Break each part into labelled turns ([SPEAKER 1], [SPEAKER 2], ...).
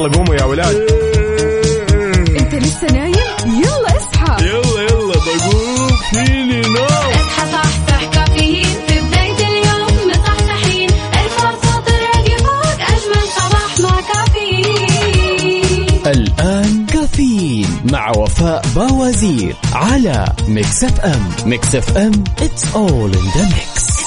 [SPEAKER 1] يلا قوموا يا ولاد.
[SPEAKER 2] انت لسه نايم؟ يلا اصحى.
[SPEAKER 1] يلا يلا بقوم. فيني نوم.
[SPEAKER 3] اصحى صحصح كافيين. في بداية اليوم مصحصحين الفرصة تراك فوق أجمل صباح مع كافيين.
[SPEAKER 4] الآن كافيين مع وفاء باوزير على ميكس أف أم. ميكس أف أم it's all in the mix.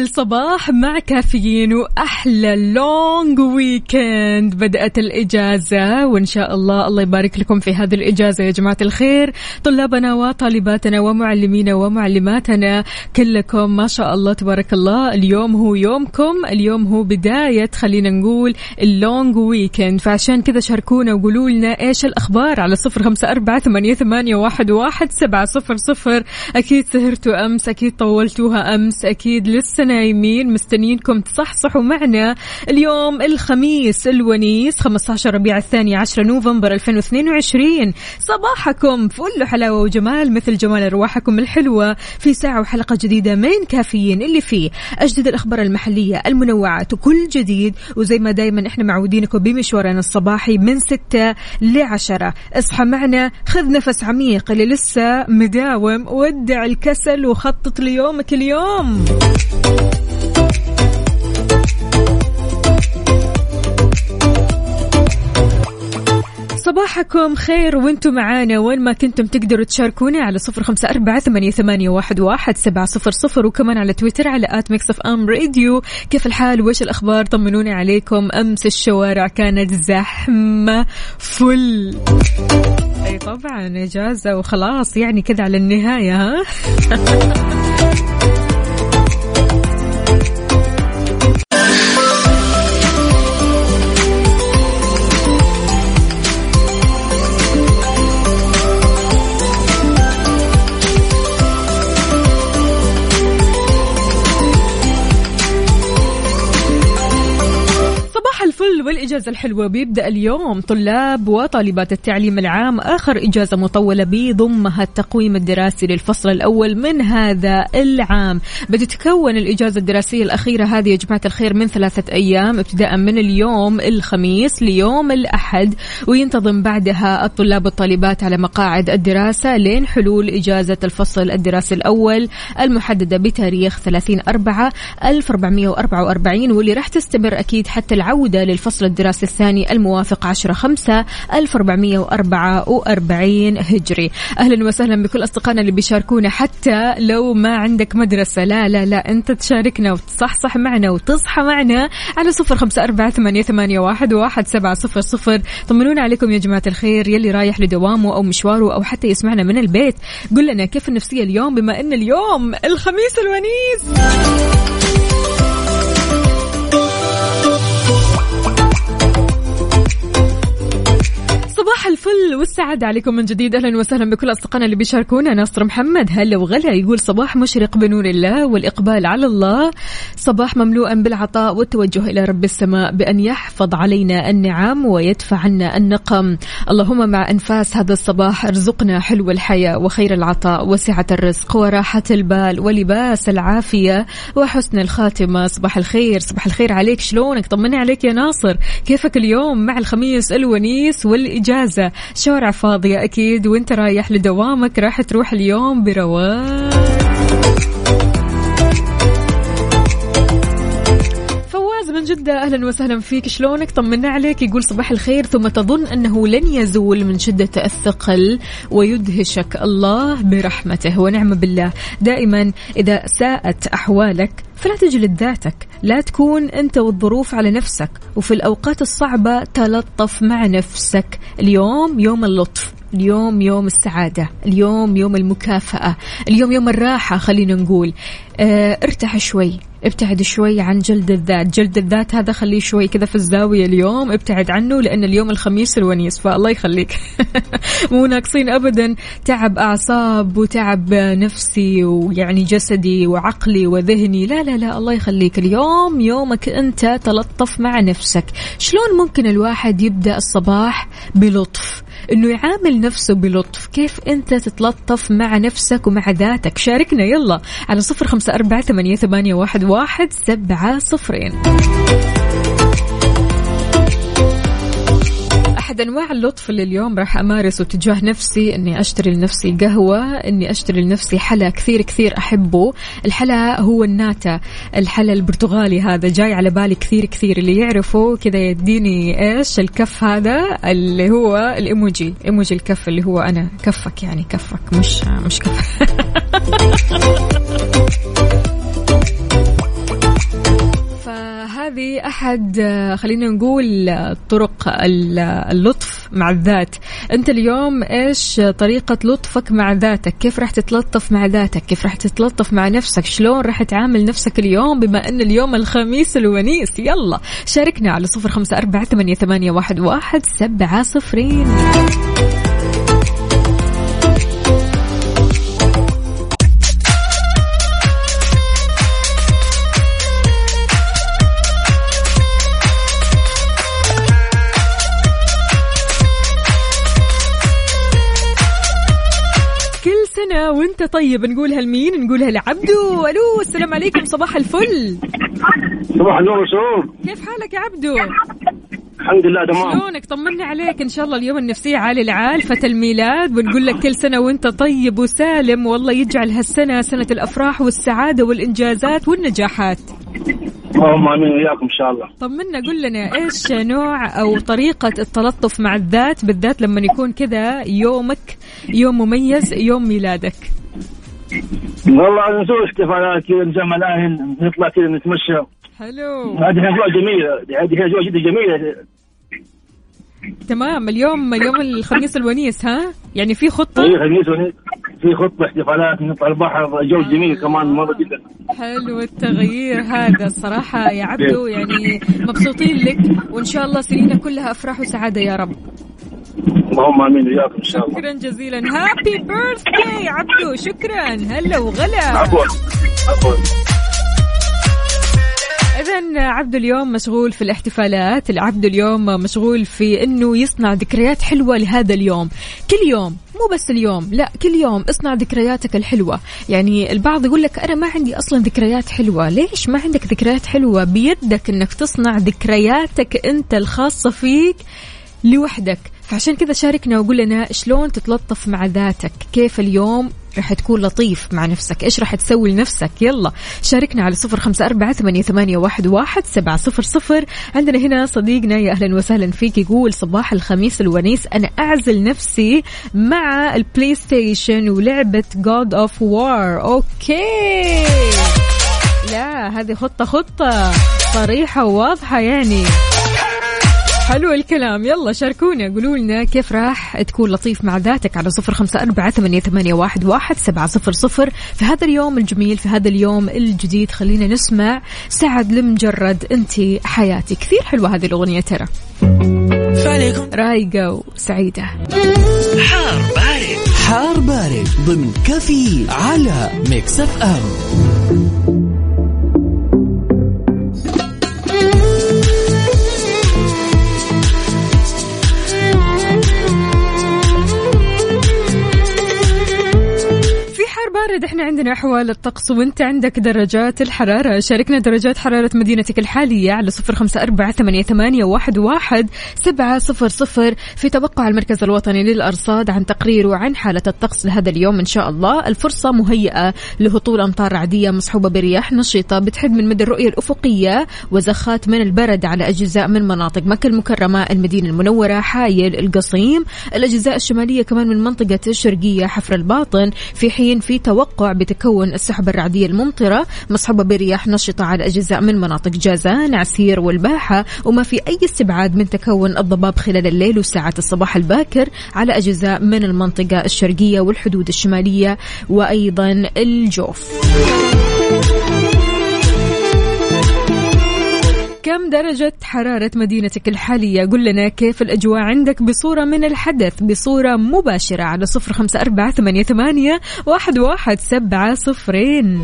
[SPEAKER 2] واجمل صباح مع كافيين واحلى long weekend بدأت الإجازة وإن شاء الله الله يبارك لكم في هذه الإجازة يا جماعة الخير. طلابنا وطالباتنا ومعلمينا ومعلماتنا كلكم ما شاء الله تبارك الله. اليوم هو يومكم اليوم هو بداية خلينا نقول ال long weekend فعشان كذا شاركونا وقولوا لنا إيش الأخبار على صفر خمسة أربعة ثمانيه, ثمانية واحد, واحد سبعة صفر صفر. أكيد سهرتوا أمس أكيد طولتوها أمس أكيد لسه نايمين مستنيينكم تصحصحوا معنا اليوم الخميس الونيس 15 ربيع الثاني 10 نوفمبر 2022 صباحكم فل حلاوه وجمال مثل جمال أرواحكم الحلوة في ساعة وحلقة جديدة من كافيين اللي فيه أجدد الأخبار المحلية المنوعات وكل جديد. وزي ما دايما إحنا معودينكم بمشوارنا الصباحي من 6 ل 10 اصحى معنا خذ نفس عميق اللي لسه مداوم ودع الكسل وخطط ليومك اليوم. صباحكم خير وأنتم معانا. وين ما كنتم تقدروا تشاركونا على صفر خمسة أربعة ثمانية, واحد سبعة صفر صفر وكمان على تويتر على at ميكس أف أم راديو. كيف الحال؟ وش الأخبار؟ طمنوني عليكم. أمس الشوارع كانت زحمة فل. أي طبعا إجازة وخلاص يعني كذا على النهاية ها؟ الفل والإجازة الحلوة بيبدأ اليوم. طلاب وطالبات التعليم العام آخر إجازة مطولة بيضمها التقويم الدراسي للفصل الأول من هذا العام. بتتكون الإجازة الدراسية الأخيرة هذه يا جماعة الخير من ثلاثة أيام ابتداء من اليوم الخميس ليوم الأحد وينتظم بعدها الطلاب والطالبات على مقاعد الدراسة لين حلول إجازة الفصل الدراسي الأول المحددة بتاريخ 30 أربعة 1444 واللي راح تستمر أكيد حتى العودة للفصل الدراسي الثاني الموافق 10 5 1444 هجري. أهلا وسهلا بكل أصدقائنا اللي بيشاركونا حتى لو ما عندك مدرسة. لا لا لا أنت تشاركنا وتصحصح معنا وتصحى معنا على صفر خمسة أربعة ثمانية واحد, واحد سبعة صفر صفر. طمنونا عليكم يا جماعة الخير. يلي رايح لدوامه أو مشواره أو حتى يسمعنا من البيت قل لنا كيف النفسية اليوم بما أن اليوم الخميس الونيس. صباح الفل والسعادة عليكم من جديد. أهلا وسهلا بكل أصدقائنا اللي بيشاركونا. ناصر محمد هلا وغلا يقول صباح مشرق بنور الله والإقبال على الله. صباح مملوءا بالعطاء والتوجه إلى رب السماء بأن يحفظ علينا النعم ويدفع عنا النقم. اللهم مع أنفاس هذا الصباح ارزقنا حلو الحياة وخير العطاء وسعة الرزق وراحة البال ولباس العافية وحسن الخاتمة. صباح الخير صباح الخير عليك. شلونك؟ طمني عليك يا ناصر. كيفك اليوم مع الخميس الونيس والإجازة شوارع فاضية أكيد وانت رايح لدوامك راح تروح اليوم برواق. من جدة. أهلا وسهلا فيك. شلونك؟ طمنا عليك. يقول صباح الخير. ثم تظن أنه لن يزول من شدة الثقل ويدهشك الله برحمته. ونعم بالله. دائما إذا ساءت أحوالك فلا تجلد ذاتك. لا تكون أنت والظروف على نفسك. وفي الأوقات الصعبة تلطف مع نفسك. اليوم يوم اللطف. اليوم يوم السعادة. اليوم يوم المكافأة. اليوم يوم الراحة. خلينا نقول. آه ارتاح شوي. ابتعد شوي عن جلد الذات. جلد الذات هذا خليه شوي كذا في الزاوية اليوم ابتعد عنه لأن اليوم الخميس الونيس فالله يخليك. مو ناقصين أبدا. تعب أعصاب وتعب نفسي ويعني جسدي وعقلي وذهني. لا لا لا الله يخليك. اليوم يومك أنت تلطف مع نفسك. شلون ممكن الواحد يبدأ الصباح بلطف؟ إنه يعامل نفسه بلطف. كيف أنت تتلطف مع نفسك ومع ذاتك؟ شاركنا يلا على صفر خمسة أربعة ثمانية, ثمانية واحد, واحد سبعة صفرين. أحد أنواع اللطف اللي اليوم راح أمارسه تجاه نفسي إني أشتري لنفسي قهوة إني أشتري لنفسي حلا كثير كثير أحبه. الحلا هو الناتا الحلا البرتغالي هذا جاي على بالي كثير كثير. اللي يعرفه كذا يديني إيش؟ الكف هذا اللي هو الإيموجي. إيموجي الكف اللي هو أنا. كفك يعني كفك مش مش كف احد آه، خلينا نقول آه، طرق آه، اللطف مع الذات. أنت اليوم إيش طريقة لطفك مع ذاتك؟ كيف راح تتلطف مع ذاتك؟ كيف راح تتلطف مع نفسك؟ شلون راح تعامل نفسك اليوم بما أن اليوم الخميس الونيس؟ يلا شاركنا على صفر أربعة ثمانية, ثمانية واحد, واحد سبعة صفرين. وانت طيب نقولها لمين؟ نقولها لعبدو، ألو السلام عليكم صباح الفل،
[SPEAKER 5] صباح النور شعوب
[SPEAKER 2] كيف حالك يا عبدو؟
[SPEAKER 5] الحمد لله تمام
[SPEAKER 2] شلونك؟ طمنا عليك إن شاء الله اليوم النفسية عالي العال فتى الميلاد بنقول لك كل سنة وأنت طيب وسالم والله يجعل هالسنة سنة الأفراح والسعادة والإنجازات والنجاحات.
[SPEAKER 5] اللهم آمين وياكم إن شاء الله
[SPEAKER 2] طمنا قل لنا إيش نوع أو طريقة التلطف مع الذات بالذات لما يكون كذا يومك يوم مميز يوم ميلادك.
[SPEAKER 5] والله نسوي احتفالات كذا نجمع الأهل نطلع كذا نتمشى
[SPEAKER 2] حلو
[SPEAKER 5] هذه اجواء جميلة. هذه اجواء جدا جميلة.
[SPEAKER 2] تمام اليوم اليوم الخميس الونيس ها؟ يعني في خطة؟
[SPEAKER 5] في خميس وني- في خطة احتفالات نطلع البحر جو جميل كمان مرة جدا.
[SPEAKER 2] حلو التغيير هذا الصراحة يا عبدو يعني مبسوطين لك وإن شاء الله سنينك كلها أفراح وسعادة يا رب.
[SPEAKER 5] اللهم آمين وياكم إن شاء الله.
[SPEAKER 2] شكرا جزيلا. هابي بيرثداي عبدو شكرا. هلا وغلا.
[SPEAKER 5] عفوا عفوا.
[SPEAKER 2] إذا عبد اليوم مشغول في الاحتفالات العبد اليوم مشغول في أنه يصنع ذكريات حلوة لهذا اليوم. كل يوم مو بس اليوم لا كل يوم اصنع ذكرياتك الحلوة. يعني البعض يقول لك أنا ما عندي أصلا ذكريات حلوة. ليش ما عندك ذكريات حلوة؟ بيدك أنك تصنع ذكرياتك أنت الخاصة فيك لوحدك. فعشان كذا شاركنا وقول لنا شلون تتلطف مع ذاتك؟ كيف اليوم راح تكون لطيف مع نفسك؟ إيش راح تسوي لنفسك؟ يلا شاركنا على صفر خمسة أربعة ثمانية, واحد, واحد سبعة صفر صفر. عندنا هنا صديقنا يا أهلا وسهلا فيك يقول صباح الخميس الونيس. أنا أعزل نفسي مع البلاي ستيشن ولعبة جود اوف وار okay. لا هذه خطة خطة صريحة وواضحة يعني. حلو الكلام. يلا شاركونا. قولوا لنا كيف راح تكون لطيف مع ذاتك على صفر خمسة أربعة ثمانية, ثمانية واحد, واحد سبعة صفر صفر. في هذا اليوم الجميل في هذا اليوم الجديد خلينا نسمع سعد لمجرد أنت حياتي. كثير حلوة هذه الأغنية ترى. رايقة وسعيدة.
[SPEAKER 4] حار بارد. حار بارد ضمن كفي على ميكس
[SPEAKER 2] أف أم. بارد إحنا عندنا أحوال الطقس وإنت عندك درجات الحرارة. شاركنا درجات حرارة مدينتك الحالية على صفر خمسة أربعة ثمانية, ثمانية واحد, واحد سبعة صفر صفر في توقع المركز الوطني للأرصاد عن تقريره عن حالة الطقس لهذا اليوم. إن شاء الله الفرصة مهيئة لهطول أمطار رعدية مصحوبة برياح نشطة بتحد من مدى الرؤية الأفقية. وزخات من البرد على أجزاء من مناطق مكة المكرمة المدينة المنورة حايل القصيم. الأجزاء الشمالية كمان من منطقة الشرقية حفر الباطن. في حين في توقع بتكون السحب الرعدية الممطرة مصحوبة برياح نشطة على أجزاء من مناطق جازان عسير والباحة وما في أي استبعاد من تكون الضباب خلال الليل وساعات الصباح الباكر على أجزاء من المنطقة الشرقية والحدود الشمالية وأيضا الجوف. كم درجة حرارة مدينتك الحالية؟ قل لنا كيف الأجواء عندك بصورة من الحدث بصورة مباشرة على صفر خمسة أربعة ثمانية, ثمانية واحد, واحد سبعة صفرين.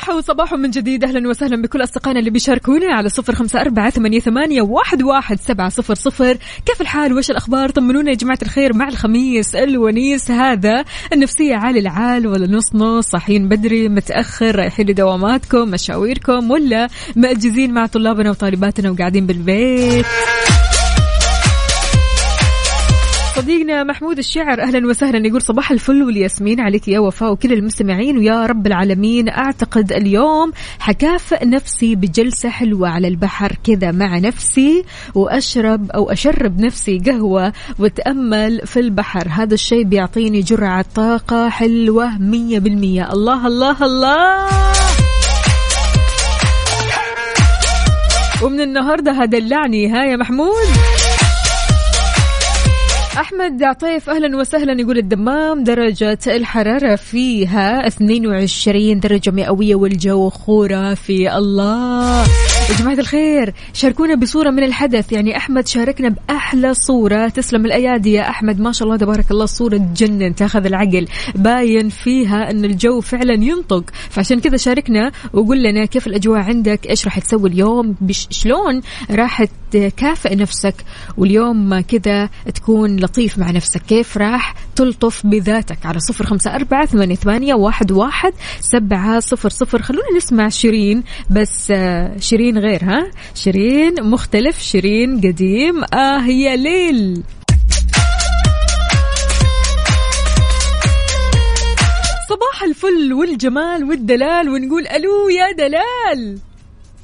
[SPEAKER 2] صباح صباح صباح من جديد. أهلا وسهلا بكل أصدقائنا اللي بيشاركونا على صفر خمسة أربعة ثمانية, ثمانية واحد, واحد سبعة صفر صفر. كيف الحال؟ وش الأخبار؟ طمنونا يا جماعة الخير مع الخميس الونيس هذا. النفسية عالي العال ولا نص نص صاحيين بدري متأخر رايحين لدواماتكم مشاويركم ولا مأجزين مع طلابنا وطالباتنا وقاعدين بالبيت؟ صديقنا محمود الشعر أهلا وسهلا. يقول صباح الفل والياسمين عليك يا وفاء وكل المستمعين ويا رب العالمين. أعتقد اليوم حكافئ نفسي بجلسة حلوة على البحر كذا مع نفسي وأشرب أو أشرب نفسي قهوة واتامل في البحر. هذا الشيء بيعطيني جرعة طاقة حلوة مية بالمية. الله الله الله. ومن النهارده هدلعني ها يا محمود؟ أحمد عطيف أهلا وسهلا. يقول الدمام درجة الحرارة فيها 22 درجة مئوية والجو خرافي. الله. يا جماعة الخير شاركونا بصورة من الحدث. يعني أحمد شاركنا بأحلى صورة. تسلم الأيادي يا أحمد. ما شاء الله تبارك الله صوره تجنن تأخذ العقل. باين فيها إن الجو فعلا ينطق. فعشان كذا شاركنا وقول لنا كيف الأجواء عندك؟ إيش راح تسوي اليوم؟ بش شلون راح تكافئ نفسك؟ واليوم كذا تكون لطيف مع نفسك. كيف راح تلطف بذاتك؟ على صفر خمسة أربعة ثمانية, ثمانية واحد, واحد سبعة صفر صفر. خلونا نسمع شيرين. بس آه، شيرين غير ها؟ شيرين مختلف شيرين قديم. آه يا ليل. صباح الفل والجمال والدلال ونقول ألو يا دلال.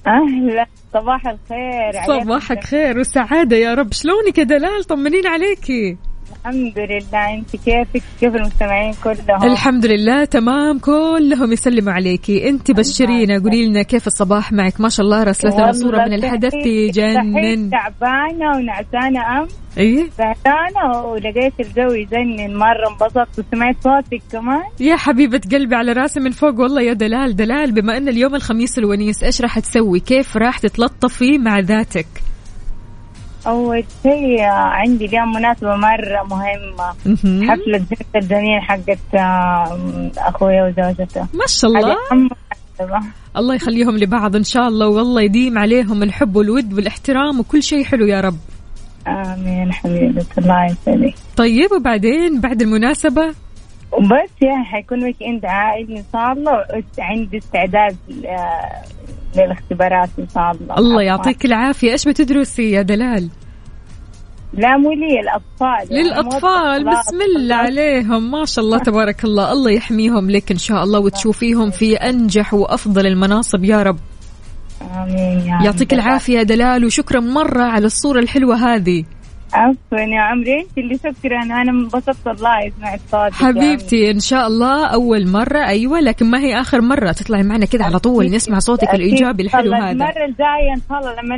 [SPEAKER 6] أهلا صباح الخير.
[SPEAKER 2] صباحك خير وسعادة يا رب. شلونك يا دلال؟ طمنين عليكي.
[SPEAKER 6] الحمد لله. انت كيفك؟ كيف المستمعين كلهم؟
[SPEAKER 2] الحمد لله تمام. كلهم يسلموا عليكي. انت بشرينا قولي لنا كيف الصباح معك؟ ما شاء الله رسلت لنا صورة من الحدث تجنن
[SPEAKER 6] صحيح تعبانة ونعسانة أم
[SPEAKER 2] إيه؟
[SPEAKER 6] زهقانة ولقيت الجو يجنن مرة انبسطت وسمعت صوتك كمان.
[SPEAKER 2] يا حبيبة قلبي على راسي من فوق والله يا دلال دلال. بما أن اليوم الخميس الونيس إيش راح تسوي؟ كيف راح تتلطفي مع ذاتك؟
[SPEAKER 6] أول شيء آه، عندي اليوم مناسبة مرة مهمة.
[SPEAKER 2] مهم.
[SPEAKER 6] حفلة زفة الجميل حقت آه، أخويا وزوجته.
[SPEAKER 2] ما شاء الله. الله يخليهم لبعض إن شاء الله والله يديم عليهم الحب والود والإحترام وكل شيء حلو يا رب.
[SPEAKER 6] آمين حبيبة الله يسعدك.
[SPEAKER 2] طيب وبعدين بعد المناسبة؟
[SPEAKER 6] وبس يعني حيكون ويك إند عائلي إن شاء الله وعندي استعداد آه، للاختبارات إن شاء الله.
[SPEAKER 2] الله يعطيك العافية. إيش بتدرسي يا دلال؟
[SPEAKER 6] لا مو لي الاطفال يعني
[SPEAKER 2] للأطفال.
[SPEAKER 6] موظف
[SPEAKER 2] بسم الله عليهم. ما شاء الله تبارك الله. الله يحميهم لك إن شاء الله وتشوفيهم في أنجح وأفضل المناصب. يا رب.
[SPEAKER 6] آمين يا
[SPEAKER 2] يعطيك
[SPEAKER 6] رب.
[SPEAKER 2] العافية يا دلال وشكرا مرة على الصورة الحلوة هذه.
[SPEAKER 6] عفوا يا عمري. إنت اللي شكرا أنا انبسطت الله يسمع صوتك
[SPEAKER 2] حبيبتي إن شاء الله أول مرة. أيوة لكن ما هي آخر مرة. تطلعي معنا كذا على طول نسمع صوتك
[SPEAKER 6] أكيد.
[SPEAKER 2] الإيجابي الحلو
[SPEAKER 6] والله
[SPEAKER 2] هذا.
[SPEAKER 6] المرة الجاية إن شاء الله لما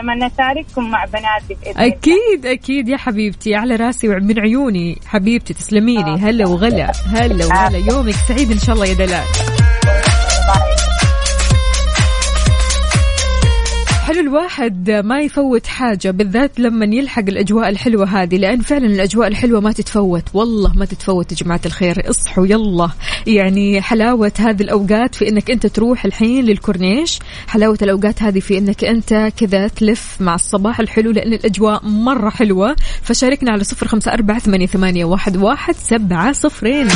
[SPEAKER 6] لما نشارككم مع بناتي.
[SPEAKER 2] أكيد أكيد يا حبيبتي. على راسي ومن عيوني. حبيبتي تسلميلي هلا وغلا. هلا وغلا. يومك سعيد إن شاء الله يا دلال. الواحد ما يفوت حاجة بالذات لما يلحق الأجواء الحلوة هذه لأن فعلا الأجواء الحلوة ما تتفوت. والله ما تتفوت يا جماعة الخير. اصحوا يلا. يعني حلاوة هذه الأوقات في أنك أنت تروح الحين للكورنيش حلاوة الأوقات هذه في أنك أنت كذا تلف مع الصباح الحلو لأن الأجواء مرة حلوة. فشاركنا على صفر خمسة أربعة ثمانية, واحد, واحد سبعة صفرين.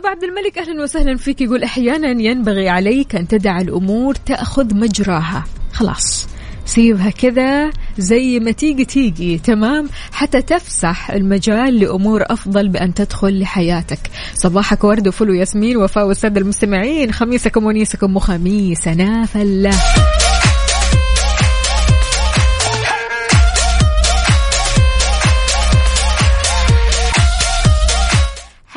[SPEAKER 2] أبو عبد الملك أهلا وسهلا فيك. يقول أحيانا ينبغي عليك أن تدع الأمور تأخذ مجراها. خلاص سيبها كذا زي ما تيجي تيجي. تمام؟ حتى تفسح المجال لأمور أفضل بأن تدخل لحياتك. صباحك ورد وفل وياسمين وفاء والسادة المستمعين خميسكم ونيسكم وخميسنا فله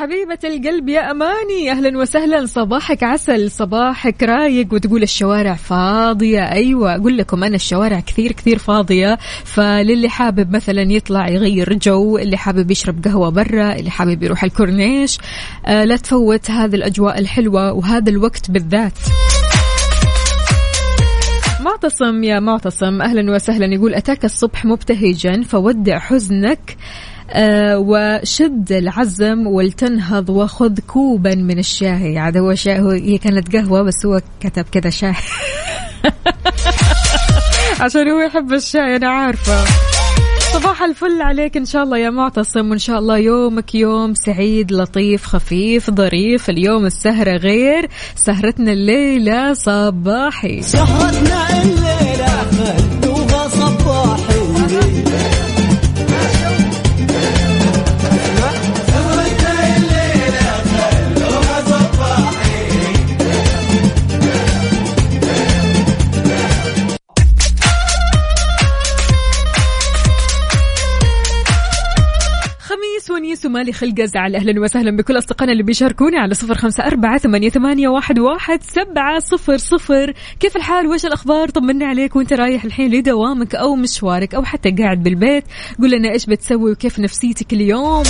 [SPEAKER 2] حبيبة القلب يا أماني. أهلا وسهلا. صباحك عسل صباحك رايق وتقول الشوارع فاضية. أيوة أقول لكم أنا الشوارع كثير كثير فاضية. فللي حابب مثلا يطلع يغير جو اللي حابب يشرب قهوة برا اللي حابب يروح الكورنيش آه لا تفوت هذه الأجواء الحلوة وهذا الوقت بالذات. معتصم يا معتصم. أهلا وسهلا. يقول أتاك الصبح مبتهجا فودع حزنك. وشد العزم ولتنهض وخذ كوبا من الشاي عاد هو شاي هو هي كانت قهوة بس هو كتب كذا شاي عشان هو يحب الشاي أنا عارفة. صباح الفل عليك إن شاء الله يا معتصم وإن شاء الله يومك يوم سعيد لطيف خفيف ظريف. اليوم السهرة غير سهرتنا الليلة صباحي.
[SPEAKER 7] سهرتنا الليلة.
[SPEAKER 2] ونيس ومالي خلق ازعل أهلا وسهلا بكل أصدقائنا اللي بيشاركوني على صفر أربعة ثمانية, ثمانية واحد, سبعة صفر صفر. كيف الحال؟ وإيش الأخبار؟ طمنا عليك. وأنت رايح الحين لدوامك أو مشوارك أو حتى قاعد بالبيت؟ قول لنا إيش بتسوي وكيف نفسيتك اليوم؟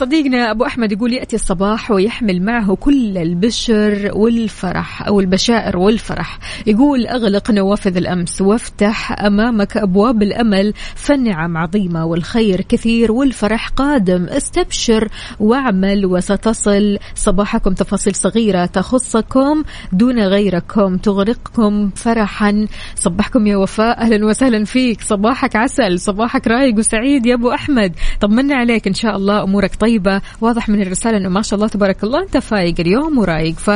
[SPEAKER 2] صديقنا أبو أحمد يقول يأتي الصباح ويحمل معه كل البشر والفرح أو البشائر والفرح. يقول أغلق نوافذ الأمس وافتح أمامك أبواب الأمل. فالنعم عظيمة والخير كثير والفرح قادم. استبشر واعمل وستصل. صباحكم تفاصيل صغيرة تخصكم دون غيركم. تغرقكم فرحا. صبحكم يا وفاء. أهلا وسهلا فيك. صباحك عسل. صباحك رايق وسعيد يا أبو أحمد. طمنا عليك إن شاء الله. أمورك طيبة. واضح من الرسالة إنه ما شاء الله تبارك الله أنت فايق اليوم ورايق. ف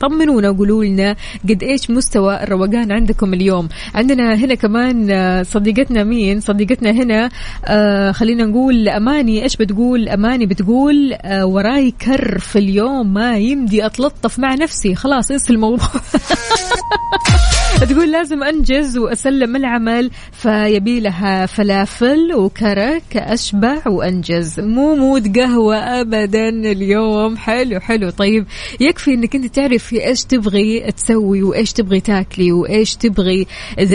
[SPEAKER 2] طمنونا وقولوا لنا قد إيش مستوى الروقان عندكم اليوم. عندنا هنا كمان آه، صديقتنا مين؟ صديقتنا هنا آه خلينا نقول أماني. إيش بتقول؟ أماني بتقول آه وراي كر في اليوم ما يمدي أتلطف مع نفسي. خلاص انسى الموضوع. تقول لازم أنجز وأسلم العمل فيبي لها فلافل وكرك أشبع وأنجز. مو مود قهوة ابدا اليوم. حلو حلو. طيب يكفي إنك أنت تعرفي إيش تبغي تسوي وإيش تبغي تاكلي وإيش تبغي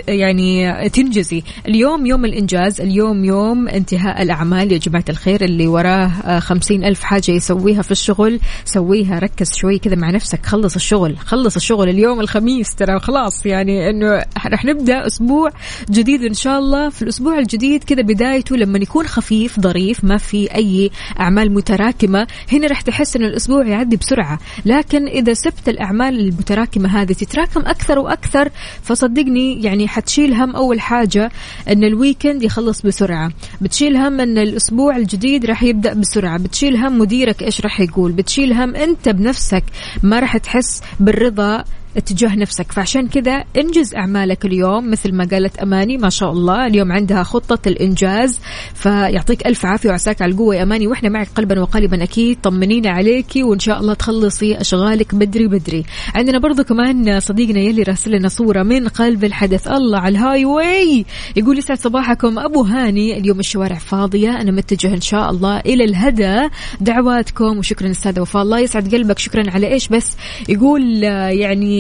[SPEAKER 2] يعني تنجزي. اليوم يوم الإنجاز اليوم يوم انتهاء الأعمال. يا جماعة الخير اللي وراه خمسين ألف حاجة يسويها في الشغل سويها ركز شوي كذا مع نفسك. خلص الشغل خلص الشغل. اليوم الخميس ترى خلاص يعني انه رح نبدأ أسبوع جديد إن شاء الله. في الأسبوع الجديد كذا بدايته لما يكون خفيف ظريف ما في أي أعمال متراكمة. هنا رح تحس إن الأسبوع يعدي بسرعة. لكن إذا سبت الأعمال المتراكمة هذه تتراكم أكثر وأكثر فصدقني يعني حتشيل هم أول حاجة إن ال weekend يخلص بسرعة. بتشيل هم إن الأسبوع الجديد راح يبدأ بسرعة. بتشيل هم مديرك إيش راح يقول. بتشيل هم أنت بنفسك ما راح تحس بالرضا اتجاه نفسك. فعشان كذا انجز أعمالك اليوم مثل ما قالت أماني ما شاء الله اليوم عندها خطة الإنجاز فيعطيك ألف عافية وعساك على القوة يا أماني. وإحنا معك قلبا وقالبا أكيد طمنينا عليكي وإن شاء الله تخلصي أشغالك بدري بدري. عندنا برضو كمان صديقنا يلي راسل لنا صورة من قلب الحدث الله على ال highway! يقول يسعد صباحكم أبو هاني اليوم الشوارع فاضية أنا متجه إن شاء الله إلى الهدا. دعواتكم وشكرا أستاذة وفاء الله يسعد قلبك شكرا على إيش بس؟ يقول آه،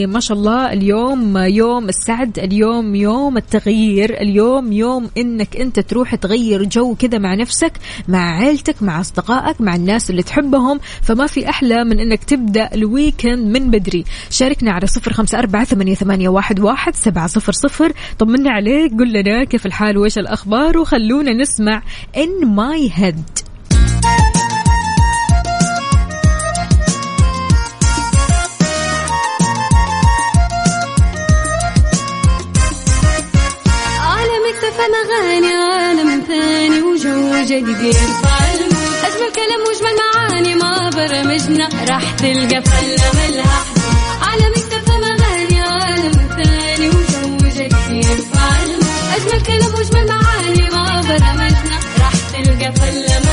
[SPEAKER 2] ما شاء الله اليوم يوم السعد اليوم يوم التغيير اليوم يوم إنك أنت تروح تغير جو كذا مع نفسك مع عيلتك مع أصدقائك مع الناس اللي تحبهم. فما في أحلى من إنك تبدأ ال weekend من بدري. شاركنا على صفر خمسة أربعة ثمانية, ثمانية واحد, واحد سبعة صفر صفر. طمنا عليك قل لنا كيف الحال وإيش الأخبار وخلونا نسمع In My Head
[SPEAKER 3] عالم اكتفى اغاني عالم ثاني وجو جديد. أجمل كلام واجمل معاني ما برمجنا. راح تلقى فلة ملها عالم اكتفى اغاني عالم ثاني وجو جديد. أجمل كلام واجمل معاني ما برمجنا. راح تلقى
[SPEAKER 8] فلة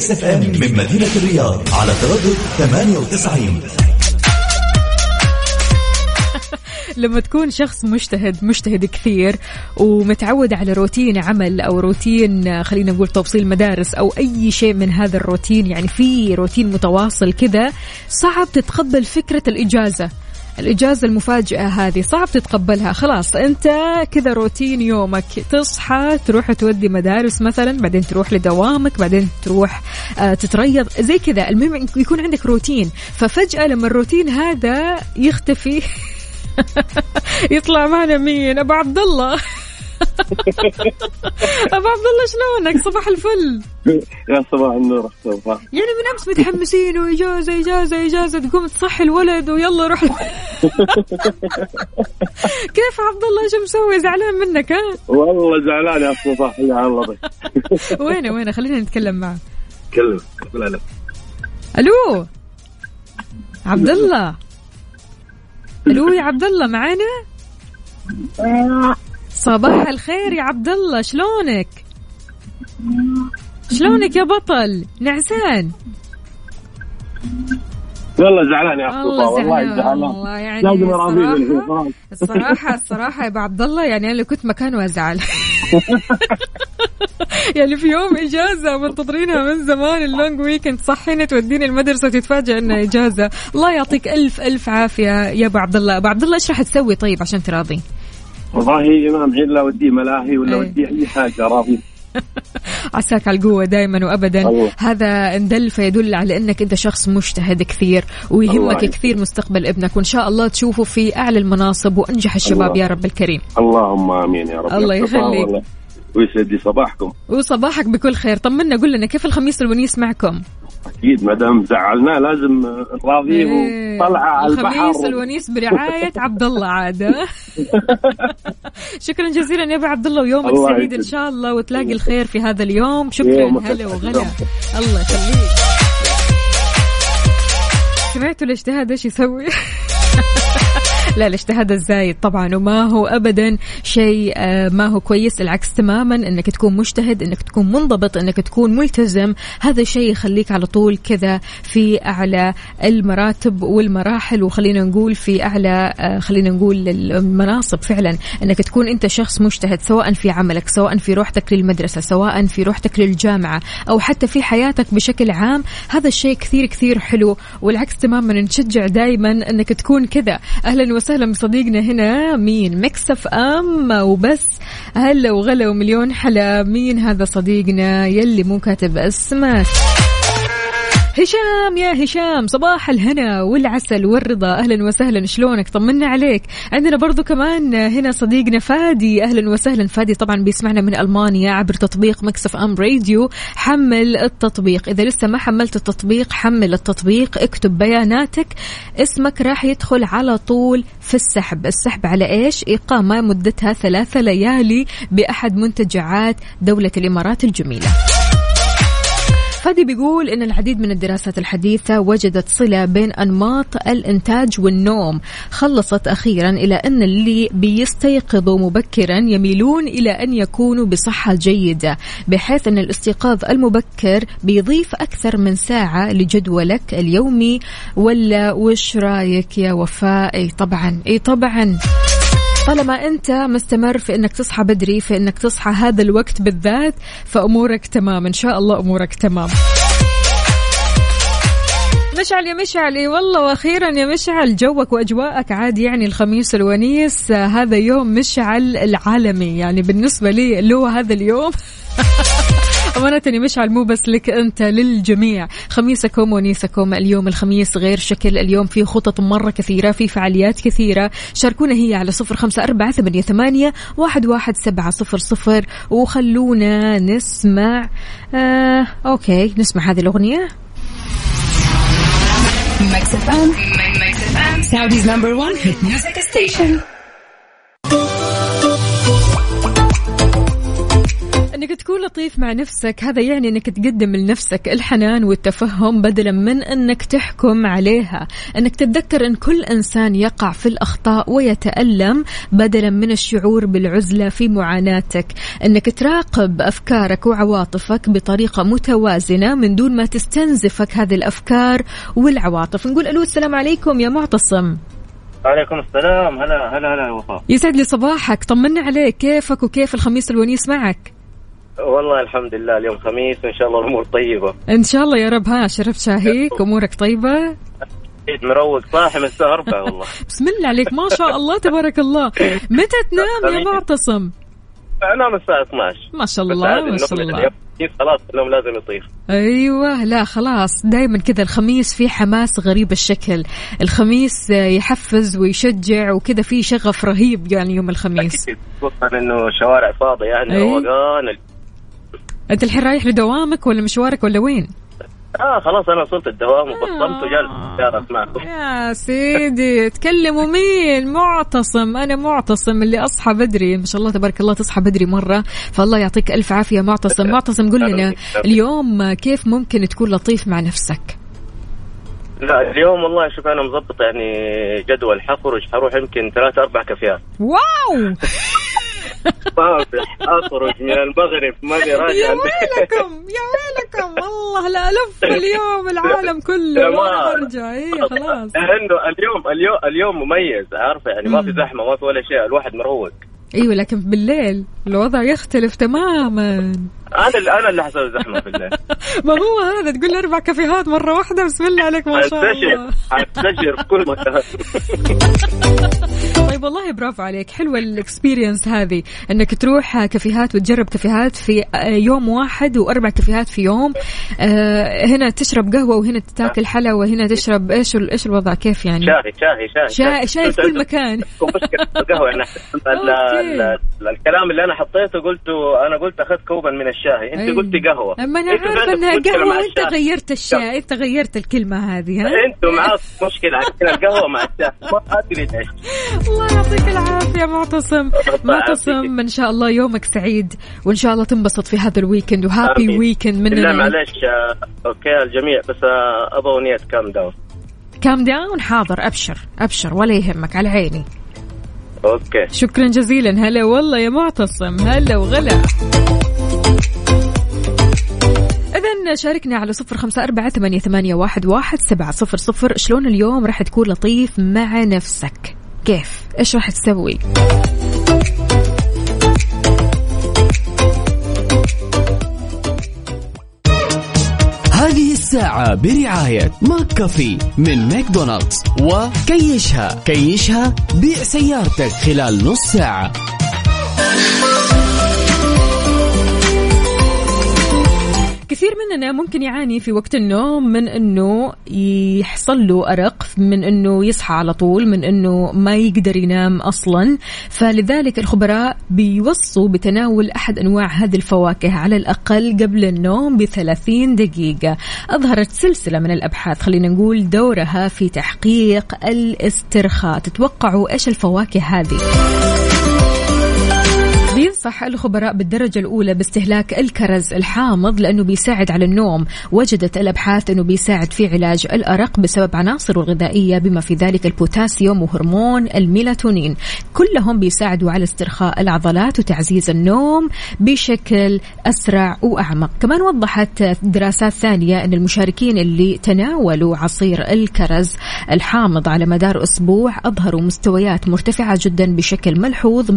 [SPEAKER 8] Mix FM من مدينة الرياض على تردد 98
[SPEAKER 2] لما تكون شخص مجتهد مجتهد كثير ومتعود على روتين عمل أو روتين خلينا نقول توصيل مدارس أو أي شيء من هذا الروتين يعني في روتين متواصل كذا صعب تتقبل فكرة الإجازة. الإجازة المفاجئة هذه. صعب تتقبلها. خلاص أنت كذا روتين يومك. تصحى تروح تودي مدارس مثلا بعدين تروح لدوامك بعدين تروح آه تتريض. زي كذا. المهم يكون عندك روتين. ففجأة لما الروتين هذا يختفي يطلع معنا مين؟ أبو عبد الله. ابو عبد الله شلونك؟ صباح الفل.
[SPEAKER 5] يا صباح النور صباح.
[SPEAKER 2] يعني من أمس متحمسين وإجازة إجازة إجازة تقوم تصحي الولد ويلا روح. كيف عبد الله؟ إيش مسوي؟ زعلان منك ها؟
[SPEAKER 5] والله زعلان يا صباح على الله
[SPEAKER 2] وينه وينه؟ خلينا نتكلم معه.
[SPEAKER 5] كلم لا لا
[SPEAKER 2] ألو؟ عبد الله. ألو يا عبد الله معانا؟ صباح الخير يا عبد الله شلونك؟ شلونك يا بطل؟ نعسان.
[SPEAKER 5] والله زعلان يا اخ
[SPEAKER 2] والله زعلان. والله يعني
[SPEAKER 5] لازم
[SPEAKER 2] الصراحة-
[SPEAKER 5] خلاص.
[SPEAKER 2] الصراحة الصراحة يا أبو عبد الله يعني أنا لو كنت مكانه ازعل يعني في يوم إجازة منتظرينها من زمان ال long weekend تصحينا توديني المدرسة وتتفاجئ إنها إجازة. الله يعطيك الف ألف عافية يا أبو عبد الله أبو عبد الله إيش راح تسوي طيب عشان تراضي؟
[SPEAKER 5] والله إمام عيد لا وديه ملاهي ولا
[SPEAKER 2] إيه.
[SPEAKER 5] وديه أي حاجة راضي.
[SPEAKER 2] عساك على القوة دائما وابدا.
[SPEAKER 5] الله.
[SPEAKER 2] هذا ان دل فيدل على إنك أنت شخص مجتهد كثير ويهمك
[SPEAKER 5] الله.
[SPEAKER 2] كثير مستقبل ابنك وإن شاء الله تشوفه في أعلى المناصب وأنجح الشباب
[SPEAKER 5] الله.
[SPEAKER 2] يا رب الكريم.
[SPEAKER 5] اللهم آمين يا رب.
[SPEAKER 2] الله يخليك.
[SPEAKER 5] ويسعد لي صباحكم.
[SPEAKER 2] وصباحك بكل خير. طمنا قول لنا كيف الخميس الونيس معكم؟
[SPEAKER 5] أكيد ما دام زعلناه لازم نراضيه
[SPEAKER 2] إيه.
[SPEAKER 5] وطلعة على البحر
[SPEAKER 2] الخميس الونيس برعاية عبد الله عاد؟ شكرا جزيلا يا أبو عبد الله ويومك
[SPEAKER 5] الله
[SPEAKER 2] سعيد
[SPEAKER 5] إن.
[SPEAKER 2] شاء الله وتلاقي الخير في هذا اليوم شكرا هلا. وغلا الله يخليك سمعتوا الاجتهاد إيش يسوي؟ لا الاجتهاد الزايد طبعا وما هو ابدا شيء آه، ما هو كويس العكس تماما إنك تكون مجتهد إنك تكون منضبط إنك تكون ملتزم. هذا شيء يخليك على طول كذا في أعلى المراتب والمراحل وخلينا نقول في أعلى آه، خلينا نقول المناصب فعلا. إنك تكون أنت شخص مجتهد سواء في عملك سواء في روحتك للمدرسة سواء في روحتك للجامعة أو حتى في حياتك بشكل عام. هذا الشيء كثير كثير حلو والعكس تماما نشجع دائما إنك تكون كذا. أهلا وسهلا بصديقنا هنا مين؟ Mix FM. وبس هلا وغلا ومليون حلا. مين هذا صديقنا يلي مو كاتب اسمك؟ هشام يا هشام صباح الهنا والعسل والرضا. أهلا وسهلا شلونك؟ طمنا عليك. عندنا برضو كمان هنا صديقنا فادي. أهلا وسهلا. فادي طبعا بيسمعنا من ألمانيا عبر تطبيق Mix FM Radio. حمل التطبيق. إذا لسه ما حملت التطبيق حمل التطبيق. اكتب بياناتك. اسمك راح يدخل على طول في السحب. السحب على إيش؟ اقامه مدتها ثلاثة ليالي بأحد منتجعات دولة الإمارات الجميلة. فادي بيقول إن العديد من الدراسات الحديثة وجدت صلة بين أنماط الإنتاج والنوم. خلصت أخيرا إلى أن اللي بيستيقظوا مبكرا يميلون إلى أن يكونوا بصحة جيدة بحيث أن الاستيقاظ المبكر بيضيف أكثر من ساعة لجدولك اليومي. ولا وش رأيك يا وفاء؟ إي طبعا إي طبعا. طالما أنت مستمر في إنك تصحى بدري في إنك تصحى هذا الوقت بالذات فأمورك تمام. إن شاء الله أمورك تمام. مشعل يا مشعل اي والله وأخيرا يا مشعل جوك وأجواءك عاد يعني الخميس الونيس هذا يوم مشعل العالمي. يعني بالنسبة لي اللي هو هذا اليوم أمانة يا مشعل مو بس لك أنت للجميع خميسكم ونيسكم اليوم الخميس غير شكل اليوم في خطط مرة كثيرة في فعاليات كثيرة شاركونا هي على صفر خمسة أربعة ثمانية, ثمانية واحد, واحد سبعة صفر صفر وخلونا نسمع آه أوكي نسمع هذه الأغنية
[SPEAKER 9] Mix FM. Mix FM. Saudi's number one hit music station.
[SPEAKER 2] إنك تكون لطيف مع نفسك هذا يعني إنك تقدم لنفسك الحنان والتفهم بدلا من إنك تحكم عليها. إنك تتذكر إن كل إنسان يقع في الأخطاء ويتألم بدلا من الشعور بالعزلة في معاناتك. إنك تراقب أفكارك وعواطفك بطريقة متوازنة من دون ما تستنزفك هذه الأفكار والعواطف. نقول ألو السلام عليكم يا معتصم.
[SPEAKER 10] وعليكم السلام. هلا هلا هلا وفاء.
[SPEAKER 2] يسعد لي صباحك. طمنا عليك. كيفك وكيف الخميس الونيس معك؟
[SPEAKER 10] والله الحمد لله اليوم خميس وإن شاء الله الأمور طيبة.
[SPEAKER 2] إن شاء الله يا رب. ها شرفت شاهيك أمورك
[SPEAKER 10] طيبة؟ مروق صاحي من الساعة 4 والله.
[SPEAKER 2] بسم الله عليك ما شاء الله تبارك الله. متى تنام يا معتصم
[SPEAKER 10] أنام الساعة 12
[SPEAKER 2] ما شاء الله ما شاء الله.
[SPEAKER 10] خلاص النوم لازم يطير.
[SPEAKER 2] أيوه لا خلاص. دائما كذا الخميس في حماس غريب الشكل. الخميس يحفز ويشجع وكذا في شغف رهيب يعني يوم الخميس.
[SPEAKER 10] أكيد. خصوصا إنه الشوارع فاضية يعني. روقان
[SPEAKER 2] أنت الحين رايح لدوامك ولا مشوارك ولا وين؟
[SPEAKER 10] آه خلاص أنا وصلت الدوام وبطلت وجالس السيارة اسمعكم
[SPEAKER 2] يا سيدي تكلموا مين؟ معتصم. أنا معتصم اللي أصحى بدري. ما شاء الله تبارك الله تصحى بدري مرة. فالله يعطيك ألف عافية معتصم. معتصم قل لنا اليوم كيف ممكن تكون لطيف مع نفسك؟
[SPEAKER 10] لا اليوم والله شوف أنا مظبط يعني جدول حخرج حروح يمكن ثلاث أربع كافيات
[SPEAKER 2] واو!
[SPEAKER 10] صافح أخرج من المغرب ماني راجع
[SPEAKER 2] يا ويلكم يا ويلكم. والله لا ألف اليوم العالم كله. ما أرجع. اي خلاص.
[SPEAKER 10] لأنه اليوم اليوم اليوم مميز عارفة؟ يعني ما في زحمة ما في ولا شيء الواحد مروق.
[SPEAKER 2] إيوه لكن بالليل الوضع يختلف تماما.
[SPEAKER 10] أنا اللي أنا اللي حسوي زحمة في الليل.
[SPEAKER 2] ما هو هذا؟ تقول أربع كافيهات مرة واحدة بسم الله عليك ما شاء الله.
[SPEAKER 10] في كل مكان.
[SPEAKER 2] طيب والله برافو عليك حلوة ال experience هذه إنك تروح كافيهات وتجرب كافيهات في يوم واحد وأربع كافيهات في يوم. آه، هنا تشرب قهوة وهنا تاكل حلا وهنا تشرب إيش إيش الوضع؟ كيف يعني؟
[SPEAKER 10] شاي شاي شاي.
[SPEAKER 2] شاي في كل مكان.
[SPEAKER 10] الكلام اللي أنا حطيته قلته أنا قلت أخذت كوبا من الشاي. انت
[SPEAKER 2] أي.
[SPEAKER 10] قلتي
[SPEAKER 2] قهوة. أما
[SPEAKER 10] أنا
[SPEAKER 2] عارفه
[SPEAKER 10] إنها
[SPEAKER 2] قهوة
[SPEAKER 10] وأنت.
[SPEAKER 2] غيرت الشاي. أنت غيرت الكلمة هذه ها؟
[SPEAKER 10] أنتوا معاك مشكلة. عشان القهوة مع الشاي ما أدري ليش.
[SPEAKER 2] الله يعطيك العافية معتصم. معتصم. إن شاء الله يومك سعيد. وإن شاء الله تنبسط في هذا ال weekend.
[SPEAKER 10] و
[SPEAKER 2] happy.
[SPEAKER 10] weekend لا
[SPEAKER 2] مننا
[SPEAKER 10] معلش آه، okay الجميع. بس آه، أبغى أغنية Calm Down
[SPEAKER 2] Calm Down حاضر. أبشر. أبشر. ولا يهمك. على عيني.
[SPEAKER 10] Okay.
[SPEAKER 2] شكرا جزيلا. هلا والله يا معتصم. هلا وغلا. إذا شاركنا على صفر خمسة أربعة ثمانية, ثمانية واحد, واحد سبعة صفر صفر. شلون اليوم راح تكون لطيف مع نفسك؟ كيف؟ إيش راح تسوي؟
[SPEAKER 4] هذه الساعة برعاية McCafé من ماكدونالدز وكيشها. كيشها بيع سيارتك خلال نص ساعة.
[SPEAKER 2] كثير مننا ممكن يعاني في وقت النوم من إنه يحصل له أرق من إنه يصحى على طول من إنه ما يقدر ينام أصلا. فلذلك الخبراء بيوصوا بتناول أحد أنواع هذه الفواكه على الأقل قبل النوم ب 30 دقيقة. أظهرت سلسلة من الأبحاث خلينا نقول دورها في تحقيق الاسترخاء. تتوقعوا إيش الفواكه هذه؟ بينصح الخبراء بالدرجة الأولى باستهلاك الكرز الحامض لأنه بيساعد على النوم. وجدت الأبحاث أنه بيساعد في علاج الأرق بسبب عناصره الغذائية بما في ذلك البوتاسيوم وهرمون الميلاتونين. كلهم بيساعدوا على استرخاء العضلات وتعزيز النوم بشكل أسرع وأعمق. كمان وضحت دراسات ثانية أن المشاركين اللي تناولوا عصير الكرز الحامض على مدار أسبوع أظهروا مستويات مرتفعة جدا بشكل ملحوظ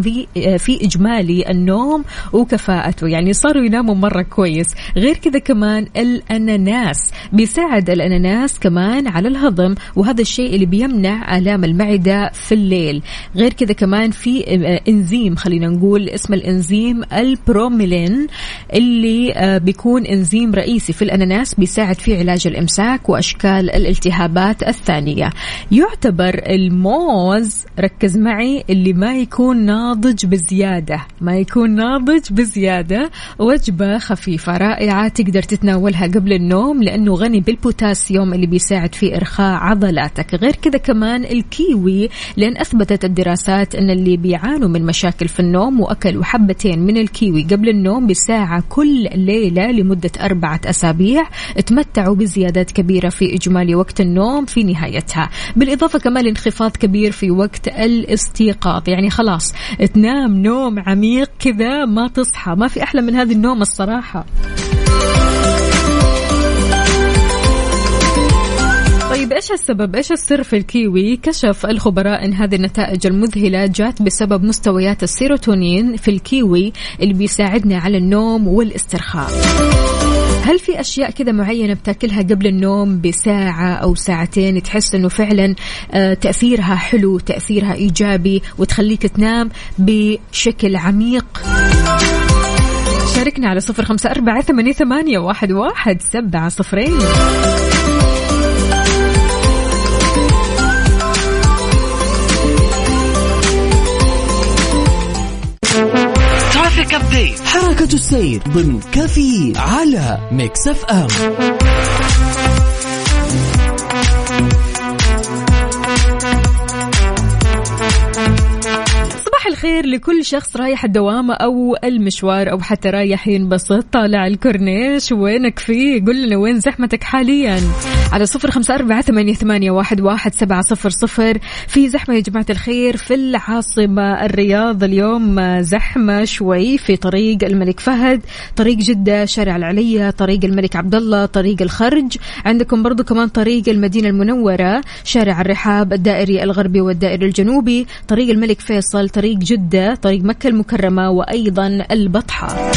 [SPEAKER 2] في إجمالي النوم وكفاءته. يعني صاروا يناموا مرة كويس. غير كذا كمان الأناناس. بيساعد الأناناس كمان على الهضم وهذا الشيء اللي بيمنع آلام المعدة في الليل. غير كذا كمان في إنزيم خلينا نقول اسم الإنزيم البروميلين اللي آه، بيكون إنزيم رئيسي في الأناناس بيساعد في علاج الإمساك وأشكال الالتهابات الثانية. يعتبر الموز ركز معي اللي ما يكون ناضج بزيادة. ما يكون ناضج بزيادة. وجبة خفيفة رائعة تقدر تتناولها قبل النوم لأنه غني بالبوتاسيوم اللي بيساعد في إرخاء عضلاتك. غير كذا كمان الكيوي لأن أثبتت الدراسات أن اللي بيعانوا من مشاكل في النوم وأكلوا حبتين من الكيوي قبل النوم بساعة كل ليلة لمدة أربعة أسابيع تمتعوا بزيادات كبيرة في إجمالي وقت النوم في نهايتها. بالإضافة كمان لانخفاض كبير في وقت الاستيقاظ. يعني خلاص تنام نوم عميق كذا ما تصحى ما في أحلى من هذه النوم الصراحة طيب إيش السبب؟ إيش السر في الكيوي؟ كشف الخبراء إن هذه النتائج المذهلة جات بسبب مستويات السيروتونين في الكيوي اللي بيساعدنا على النوم والاسترخاء. هل في أشياء كذا معينة بتاكلها قبل النوم بساعة أو ساعتين تحس إنه فعلا آه، تأثيرها حلو تأثيرها إيجابي وتخليك تنام بشكل عميق؟ شاركنا على صفر خمسة أربعة ثمانية واحد, واحد سبعة صفرين.
[SPEAKER 4] Traffic update حركة السير ضمن كفي على Mix
[SPEAKER 2] FM. الخير لكل شخص رايح الدوام أو المشوار أو حتى رايح ينبسط. طالع الكورنيش وينك فيه قل لنا وين زحمتك حاليا؟ على صفر خمسة أربعة ثمانية, ثمانية واحد, واحد سبعة صفر صفر. في زحمة يا جماعة الخير في العاصمة الرياض. اليوم زحمة شوي في طريق الملك فهد طريق جدة شارع العلية طريق الملك عبد الله طريق الخرج. عندكم برضو كمان طريق المدينة المنورة شارع الرحاب الدائري الغربي والدائري الجنوبي طريق الملك فيصل طريق جدة طريق مكة المكرمة وأيضا البطحة.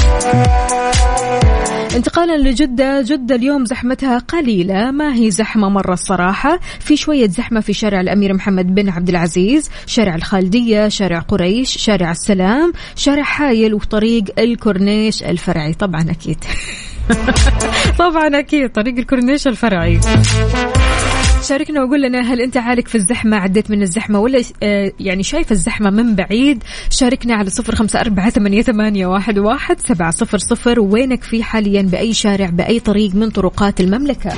[SPEAKER 2] انتقالا لجدة جدة اليوم زحمتها قليلة ما هي زحمة مرة الصراحة؟ في شوية زحمة في شارع الأمير محمد بن عبد العزيز شارع الخالدية شارع قريش شارع السلام شارع حايل وطريق الكورنيش الفرعي. طبعا أكيد. طبعا أكيد طريق الكورنيش الفرعي. شاركنا وقول لنا هل أنت عالق في الزحمة عديت من الزحمة ولا آه، يعني شايف الزحمة من بعيد؟ شاركنا على صفر خمسة أربعة ثمانية, ثمانية واحد, واحد سبعة صفر صفر. وينك في حاليا بأي شارع بأي طريق من طرقات المملكة؟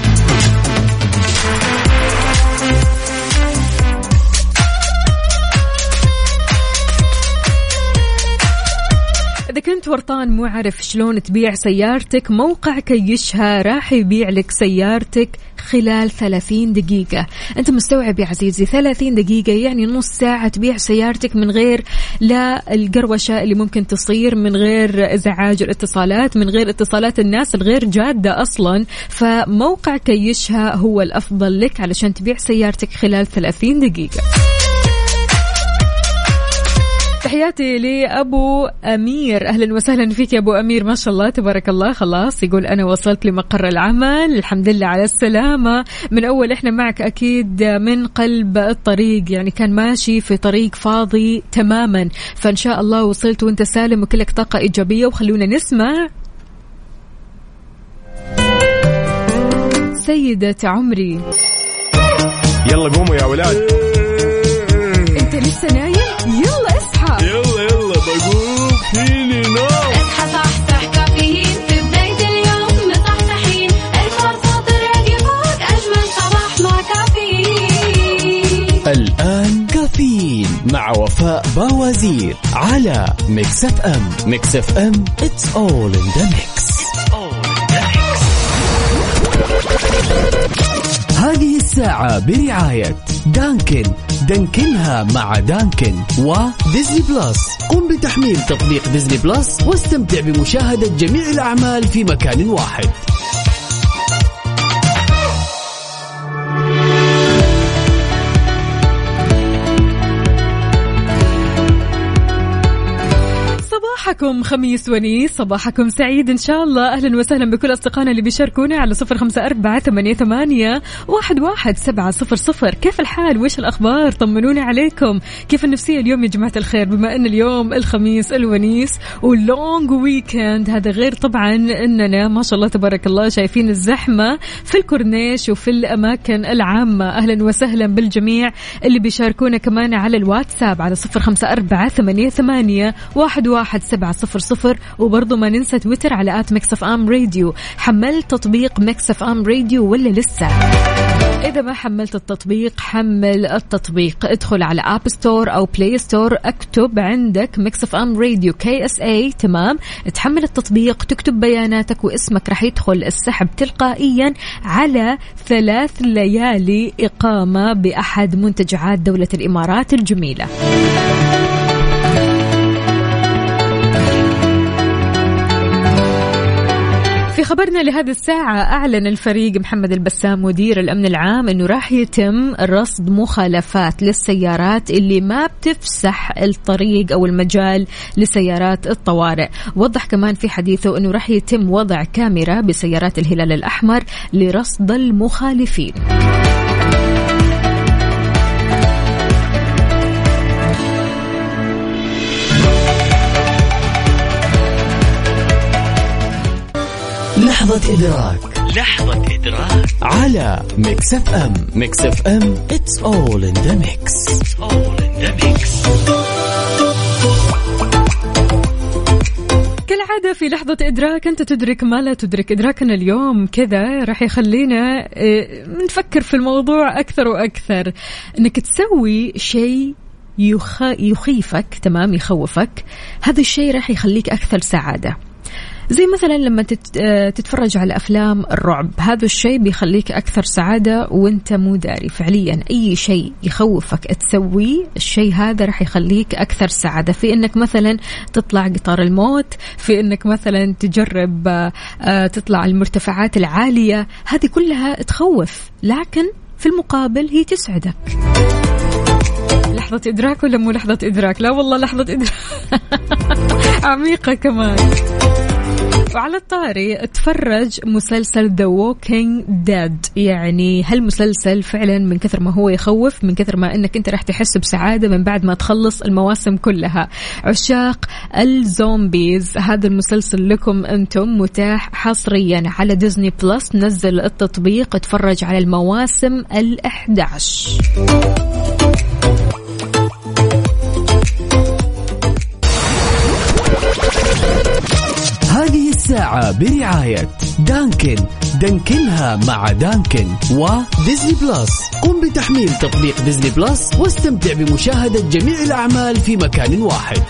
[SPEAKER 2] إذا كنت ورطان مو عارف شلون تبيع سيارتك موقع كيشها راح يبيع لك سيارتك خلال 30 دقيقة. أنت مستوعب يا عزيزي 30 دقيقة يعني نص ساعة تبيع سيارتك من غير لا القروشة اللي ممكن تصير من غير إزعاج الاتصالات من غير اتصالات الناس الغير جادة أصلا. فموقع كيشها هو الأفضل لك علشان تبيع سيارتك خلال 30 دقيقة. تحياتي لأبو أمير. أهلا وسهلا فيك يا أبو أمير. ما شاء الله تبارك الله. خلاص يقول أنا وصلت لمقر العمل. الحمد لله على السلامة. من أول إحنا معك أكيد من قلب الطريق. يعني كان ماشي في طريق فاضي تماما. فإن شاء الله وصلت وأنت سالم وكلك طاقة إيجابية. وخلونا نسمع سيدة عمري.
[SPEAKER 1] يلا قوموا يا ولاد.
[SPEAKER 2] انت لسه نايم؟ يلا اصحى.
[SPEAKER 1] يلا يلا بقوم فيني نوم
[SPEAKER 3] اصحى صحصح كافيين في بداية اليوم مصحصحين الفرصة تراقي فوق أجمل صباح مع كافيين.
[SPEAKER 4] الآن كافيين مع وفاء باوزير على Mix FM. Mix FM it's all in the mix. هذه الساعة برعاية Dunkin'. دانكنها مع Dunkin' و Disney Plus. قم بتحميل تطبيق Disney Plus واستمتع بمشاهدة جميع الأعمال في مكان واحد.
[SPEAKER 2] صباحكم خميس ونيس صباحكم سعيد إن شاء الله. أهلا وسهلا بكل أصدقائنا اللي بيشاركونا على صفر خمسة أربعة ثمانية, ثمانية واحد, واحد سبعة صفر صفر. كيف الحال؟ وإيش الأخبار؟ طمنوني عليكم. كيف النفسية اليوم يا جماعة الخير؟ بما أن اليوم الخميس الونيس و long weekend هذا غير طبعا أننا ما شاء الله تبارك الله شايفين الزحمة في الكورنيش وفي الأماكن العامة. أهلا وسهلا بالجميع اللي بيشاركونا كمان على الواتساب على صفر خمسة أربعة ثمانية, ثمانية واحد, واحد سبعة. سبعة صفر صفر وبرضه ما ننسى تويتر على at Mix FM Radio. حملت تطبيق Mix FM Radio ولا لسه؟ إذا ما حملت التطبيق حمل التطبيق. ادخل على App Store أو Play Store اكتب عندك Mix FM Radio KSA تمام؟ تحمل التطبيق تكتب بياناتك واسمك راح يدخل السحب تلقائيا على ثلاث ليالي إقامة بأحد منتجعات دولة الإمارات الجميلة. في خبرنا لهذه الساعة أعلن الفريق محمد البسام مدير الأمن العام أنه راح يتم رصد مخالفات للسيارات اللي ما بتفسح الطريق أو المجال لسيارات الطوارئ. وضح كمان في حديثه أنه راح يتم وضع كاميرا بسيارات الهلال الأحمر لرصد المخالفين.
[SPEAKER 4] لحظة إدراك. لحظة إدراك. على Mix FM Mix FM it's all in the mix. It's all in the mix.
[SPEAKER 2] كالعادة في لحظة إدراك أنت تدرك ما لا تدرك. إدراكنا اليوم كذا راح يخلينا آه، نفكر في الموضوع أكثر وأكثر. أنك تسوي شيء يخ... يخيفك تمام يخوفك. هذا الشيء راح يخليك أكثر سعادة. زي مثلا لما. آه، تتفرج على أفلام الرعب هذا الشيء بيخليك أكثر سعادة وأنت مو داري. فعليا أي شيء يخوفك تسويه الشيء هذا راح يخليك أكثر سعادة. في إنك مثلا تطلع قطار الموت في إنك مثلا تجرب آه، آه، تطلع المرتفعات العالية. هذه كلها تخوف لكن في المقابل هي تسعدك. لحظة إدراك ولا مو لحظة إدراك؟ لا والله لحظة إدراك. عميقة كمان. وعلى الطاري تفرج مسلسل The Walking Dead يعني هالمسلسل فعلا من كثر ما هو يخوف من كثر ما إنك أنت راح تحس بسعادة من بعد ما تخلص المواسم كلها؟ عشاق ال zombies هذا المسلسل لكم أنتم متاح حصريا على Disney Plus نزل التطبيق اتفرج على المواسم ال11
[SPEAKER 4] هذه الساعة برعاية Dunkin'. دانكنها مع Dunkin' و Disney Plus. قم بتحميل تطبيق Disney Plus واستمتع بمشاهدة جميع الأعمال في مكان واحد.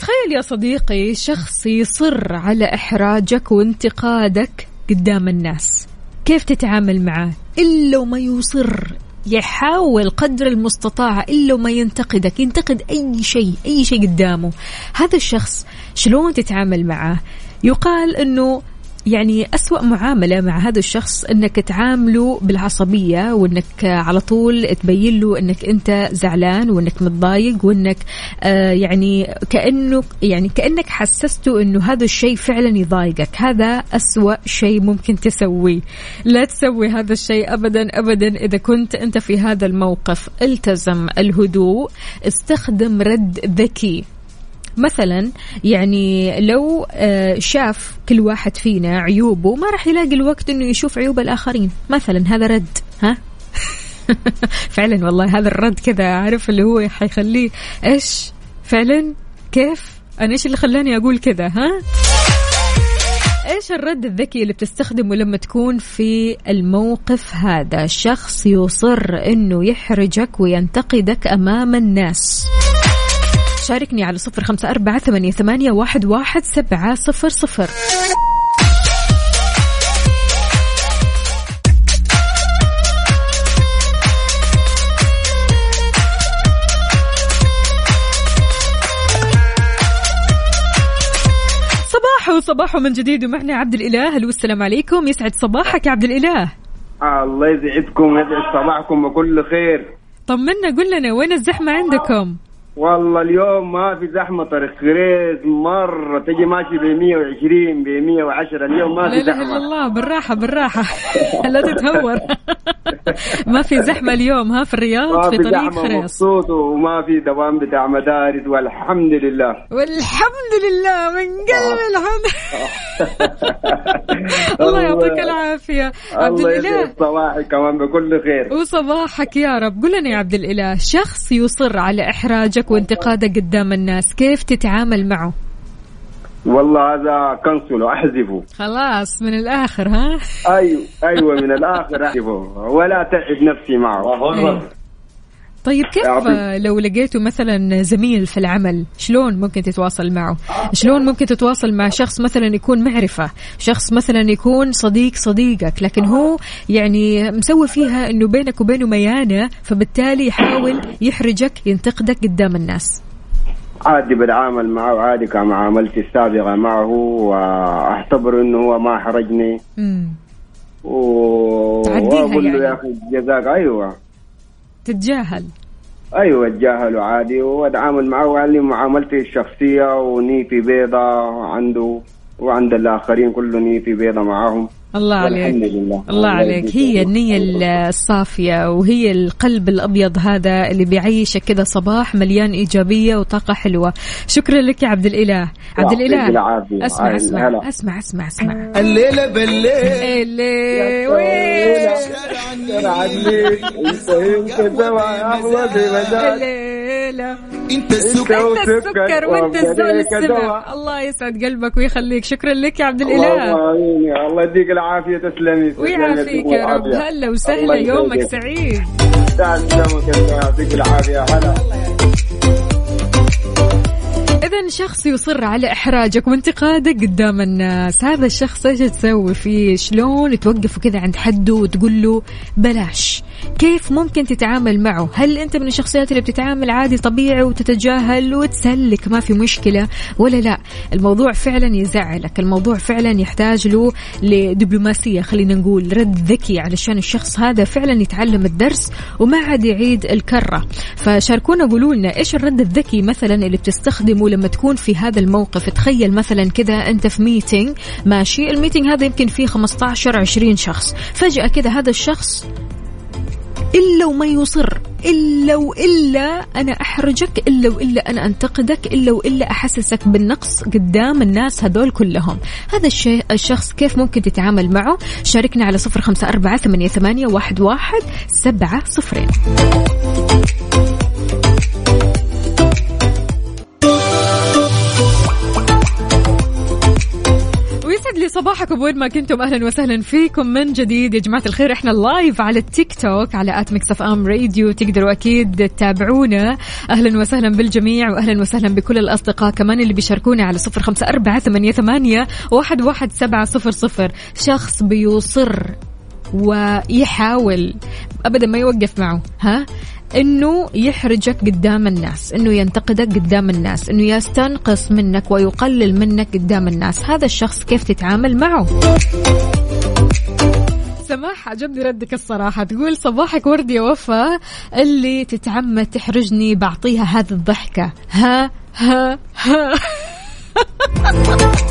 [SPEAKER 2] تخيل يا صديقي شخص يصر على إحراجك وانتقادك قدام الناس. كيف تتعامل معاه إلا وما يصر. يحاول قدر المستطاع إلا وما ينتقدك ينتقد أي شيء أي شيء قدامه. هذا الشخص شلون تتعامل معه؟ يقال أنه يعني أسوأ معاملة مع هذا الشخص أنك تعامله بالعصبية وأنك على طول تبين له أنك أنت زعلان وأنك متضايق وأنك آه يعني كأنه يعني كأنك حسسته أنه هذا الشيء فعلا يضايقك. هذا أسوأ شيء ممكن تسويه. لا تسوي هذا الشيء أبدا أبدا. إذا كنت أنت في هذا الموقف التزم الهدوء استخدم رد ذكي. مثلا يعني لو آه، شاف كل واحد فينا عيوبه ما راح يلاقي الوقت إنه يشوف عيوب الآخرين. مثلا هذا رد ها؟ فعلا والله هذا الرد كذا عارف اللي هو حيخليه إيش؟ فعلا؟ كيف؟ أنا إيش اللي خلاني أقول كذا ها؟ إيش الرد الذكي اللي بتستخدمه لما تكون في الموقف هذا؟ شخص يصر إنه يحرجك وينتقدك أمام الناس. شاركني على صفر خمسة أربعة ثمانية, ثمانية واحد, واحد سبعة صفر صفر. صباح من جديد ومعنا عبد الإله. ألو السلام عليكم؟ يسعد صباحك يا عبد الإله.
[SPEAKER 11] الله يسعدكم ويسعد صباحكم بكل خير.
[SPEAKER 2] طمنا قل لنا وين الزحمة عندكم؟
[SPEAKER 11] والله اليوم ما في زحمة طريق. كريز مرة. تجي ماشي ب 120 ب 110 اليوم ما في
[SPEAKER 2] لا إله
[SPEAKER 11] زحمة.
[SPEAKER 2] الا الله. بالراحة بالراحة. لا تتهور. ما في زحمة اليوم ها في الرياض في طريق
[SPEAKER 11] زحمة
[SPEAKER 2] خريص.
[SPEAKER 11] مبسوط وما في دوام بتاع مدارس. والحمد لله.
[SPEAKER 2] والحمد لله. من قلب الحمد. الله يعطيك العافية. عبد
[SPEAKER 11] الإله. صباحك كمان بكل خير.
[SPEAKER 2] وصباحك يا رب. قل لنا يا عبد الإله شخص يصر على إحراجك وانتقادك قدام الناس كيف تتعامل معه؟
[SPEAKER 11] والله هذا كنسله أحذفه.
[SPEAKER 2] خلاص من الآخر ها؟
[SPEAKER 11] أيوه أيوه من الآخر أحذفه. ولا تعب نفسي معه.
[SPEAKER 2] طيب كيف
[SPEAKER 11] يعطيك.
[SPEAKER 2] لو لقيته مثلا زميل في العمل شلون ممكن تتواصل معه شلون ممكن تتواصل مع شخص مثلا يكون معرفة شخص مثلا يكون صديق صديقك لكن هو يعني مسوي فيها إنه بينك وبينه ميانة فبالتالي يحاول يحرجك ينتقدك قدام الناس
[SPEAKER 11] عادي بتعامل معه عادي كمعاملتي السابقة معه وأعتبر إنه هو ما حرجني. و...
[SPEAKER 2] تعديها
[SPEAKER 11] وأقول له
[SPEAKER 2] يعني.
[SPEAKER 11] يا أخي جزاك أيوه
[SPEAKER 2] تتجاهل.
[SPEAKER 11] أيوه اتجاهله عادي. واتعامل معه وعلي معاملتي الشخصية ونيتي بيضة عنده وعند الآخرين كله نيتي بيضة معاهم.
[SPEAKER 2] الله
[SPEAKER 11] والحمد
[SPEAKER 2] عليك
[SPEAKER 11] لله.
[SPEAKER 2] الله عليك. هي النية الصافية وهي القلب الأبيض هذا اللي بيعيشك كذا صباح مليان إيجابية وطاقة حلوة. شكرا لك يا عبد الإله. عبد
[SPEAKER 11] يعطيك
[SPEAKER 2] الإله
[SPEAKER 11] العافية.
[SPEAKER 2] أسمع
[SPEAKER 11] هاي
[SPEAKER 2] أسمع
[SPEAKER 11] هلا.
[SPEAKER 2] أسمع أسمع أسمع.
[SPEAKER 7] الليلة
[SPEAKER 2] اللي
[SPEAKER 11] إنت انت سوا يا احمد
[SPEAKER 2] الليلة
[SPEAKER 7] إنت السكر.
[SPEAKER 2] إنت السكر وإنت الزول
[SPEAKER 11] وبقدرك
[SPEAKER 2] السمع. الله يسعد قلبك ويخليك. شكرا لك يا عبد
[SPEAKER 11] امين يا الله يديك العافية. تسلمي.
[SPEAKER 2] ويعافيك يا رب. هلا وسهلا.
[SPEAKER 11] الله
[SPEAKER 2] يومك. سعيد.
[SPEAKER 11] تسلمك يعطيك العافية. هلا.
[SPEAKER 2] إذا شخص يصر على إحراجك وانتقادك قدام الناس. هذا الشخص إيش تسوي فيه؟ شلون توقفه كذا عند حده وتقول له بلاش؟ كيف ممكن تتعامل معه؟ هل أنت من الشخصيات اللي بتتعامل عادي طبيعي وتتجاهل وتسلك ما في مشكلة ولا لا؟ الموضوع فعلا يزعلك الموضوع فعلا يحتاج له لدبلوماسية خلينا نقول رد ذكي علشان الشخص هذا فعلا يتعلم الدرس وما عاد يعيد الكرة. فشاركونا قولوا لنا إيش الرد الذكي مثلا اللي بتستخدمه لما تكون في هذا الموقف؟ تخيل مثلا كذا أنت في meeting ماشي؟ ال meeting هذا يمكن فيه 15 20 شخص. فجأة كذا هذا الشخص إلا وما يصر إلا وإلا أنا أحرجك إلا وإلا أنا أنتقدك إلا وإلا أحسسك بالنقص قدام الناس هذول كلهم. هذا الشيء الشخص كيف ممكن تتعامل معه؟ شاركنا على صفر خمسة أربعة ثمانية, واحد, واحد سبعة صفرين. ويسعد لي صباحكم وين ما كنتم. أهلا وسهلا فيكم من جديد. يا جماعة الخير إحنا live على التيك توك على at Mix FM Radio تقدروا أكيد تتابعونا. أهلا وسهلا بالجميع واهلا وسهلا بكل الأصدقاء كمان اللي بيشاركونا على صفر خمسة أربعة ثمانية, ثمانية واحد, واحد سبعة صفر صفر. شخص بيصر ويحاول ابدا ما يوقف معه ها؟ إنه يحرجك قدام الناس إنه ينتقدك قدام الناس إنه يستنقص منك ويقلل منك قدام الناس. هذا الشخص كيف تتعامل معه؟ سماح عجبني ردك الصراحة. تقول صباحك ورد يا وفا. اللي تتعمد تحرجني بعطيها هذه الضحكة. ها ها ها.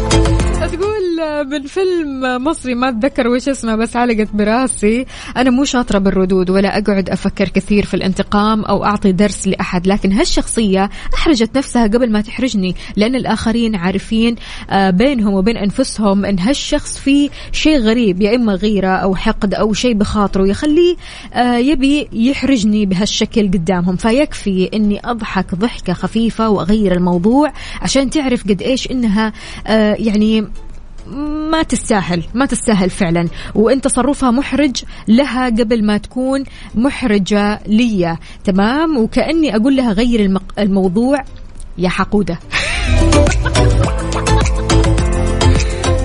[SPEAKER 2] من فيلم مصري ما أتذكر وش اسمه بس علقت براسي. أنا مو شاطرة بالردود ولا أقعد أفكر كثير في الانتقام أو أعطي درس لأحد لكن هالشخصية أحرجت نفسها قبل ما تحرجني لأن الآخرين عارفين آه، بينهم وبين أنفسهم إن هالشخص فيه شيء غريب يا إما غيرة أو حقد أو شيء بخاطره يخليه آه، يبي يحرجني بهالشكل قدامهم. فيكفي إني أضحك ضحكة خفيفة وأغير الموضوع عشان تعرف قد إيش إنها آه، يعني ما تستاهل ما تستاهل فعلا. وإن تصرفها محرج لها قبل ما تكون محرجة لي تمام؟ وكأني أقول لها غير المق... الموضوع يا حقودة.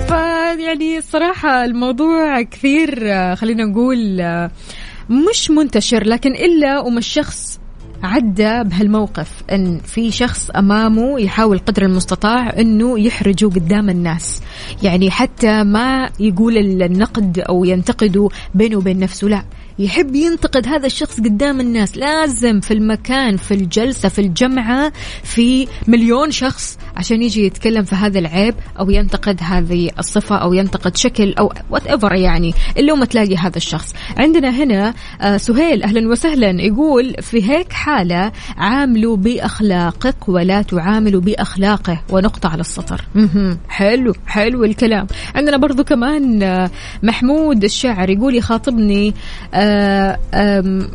[SPEAKER 2] فيعني الصراحة الموضوع كثير خلينا نقول مش منتشر. لكن إلا وما الشخص عدى بهالموقف إن في شخص أمامه يحاول قدر المستطاع إنه يحرجه قدام الناس. يعني حتى ما يقول النقد أو ينتقده بينه وبين نفسه لا. يحب ينتقد هذا الشخص قدام الناس. لازم في المكان في الجلسة في الجمعة في مليون شخص عشان يجي يتكلم في هذا العيب أو ينتقد هذه الصفة أو ينتقد شكل أو وات ايفر يعني اللي ما تلاقي هذا الشخص. عندنا هنا آه، سهيل أهلا وسهلا يقول في هيك حالة عاملوا بأخلاقك ولا تعاملوا بأخلاقه. ونقطة على السطر. حلو حلو الكلام. عندنا برضو كمان آه، محمود الشاعر يقول يخاطبني آه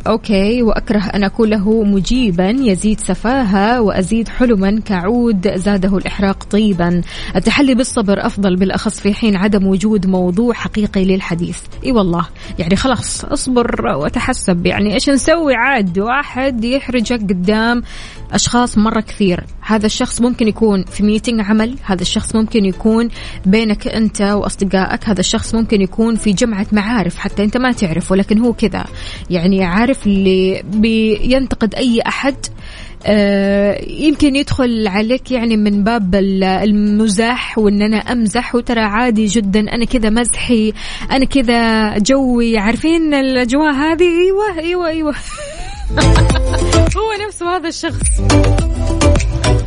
[SPEAKER 2] أوكي وأكره أن أكون له مجيبا يزيد سفاهة وأزيد حلما كعود زاده الإحراق طيبا. التحلي بالصبر أفضل بالأخص في حين عدم وجود موضوع حقيقي للحديث. إي والله يعني خلاص أصبر وتحسب. يعني إيش نسوي؟ عاد واحد يحرجك قدام أشخاص مرة كثير. هذا الشخص ممكن يكون في ميتنج عمل هذا الشخص ممكن يكون بينك أنت وأصدقائك هذا الشخص ممكن يكون في جمعة معارف حتى أنت ما تعرفه لكن هو كذا. يعني عارف اللي بينتقد أي أحد آه، يمكن يدخل عليك يعني من باب المزاح وإن أنا أمزح وترى عادي جدا أنا كذا مزحي أنا كذا جوي. عارفين الأجواء هذه؟ إيوه إيوه إيوه. هو نفسه هذا الشخص.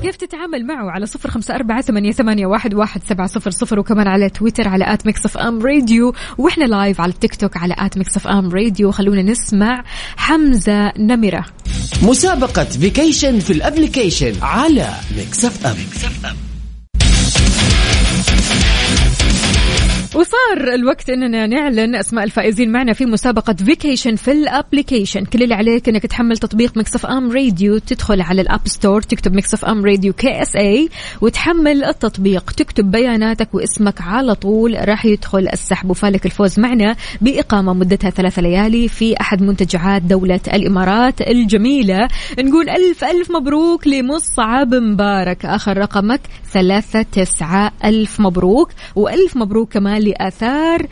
[SPEAKER 2] كيف تتعامل معه على صفر خمسة أربعة ثمانية, ثمانية واحد, واحد سبعة صفر صفر وكمان على تويتر على at Mix FM Radio. وإحنا live على التيك توك على at Mix FM Radio. خلونا نسمع حمزة نمرة.
[SPEAKER 4] مسابقة vacation في ال application على Mix FM, Mix FM.
[SPEAKER 2] وصار الوقت إننا نعلن أسماء الفائزين معنا في مسابقة vacation في ال application كل اللي عليك إنك تحمل تطبيق Mix FM Radio تدخل على ال App Store تكتب Mix FM Radio KSA وتحمل التطبيق. تكتب بياناتك واسمك على طول. راح يدخل السحب وفالك الفوز معنا بإقامة مدتها ثلاث ليالي في أحد منتجعات دولة الإمارات الجميلة. نقول ألف ألف مبروك لمصعب مبارك. آخر رقمك ثلاثة تسعة ألف مبروك وألف مبروك كمان لآثار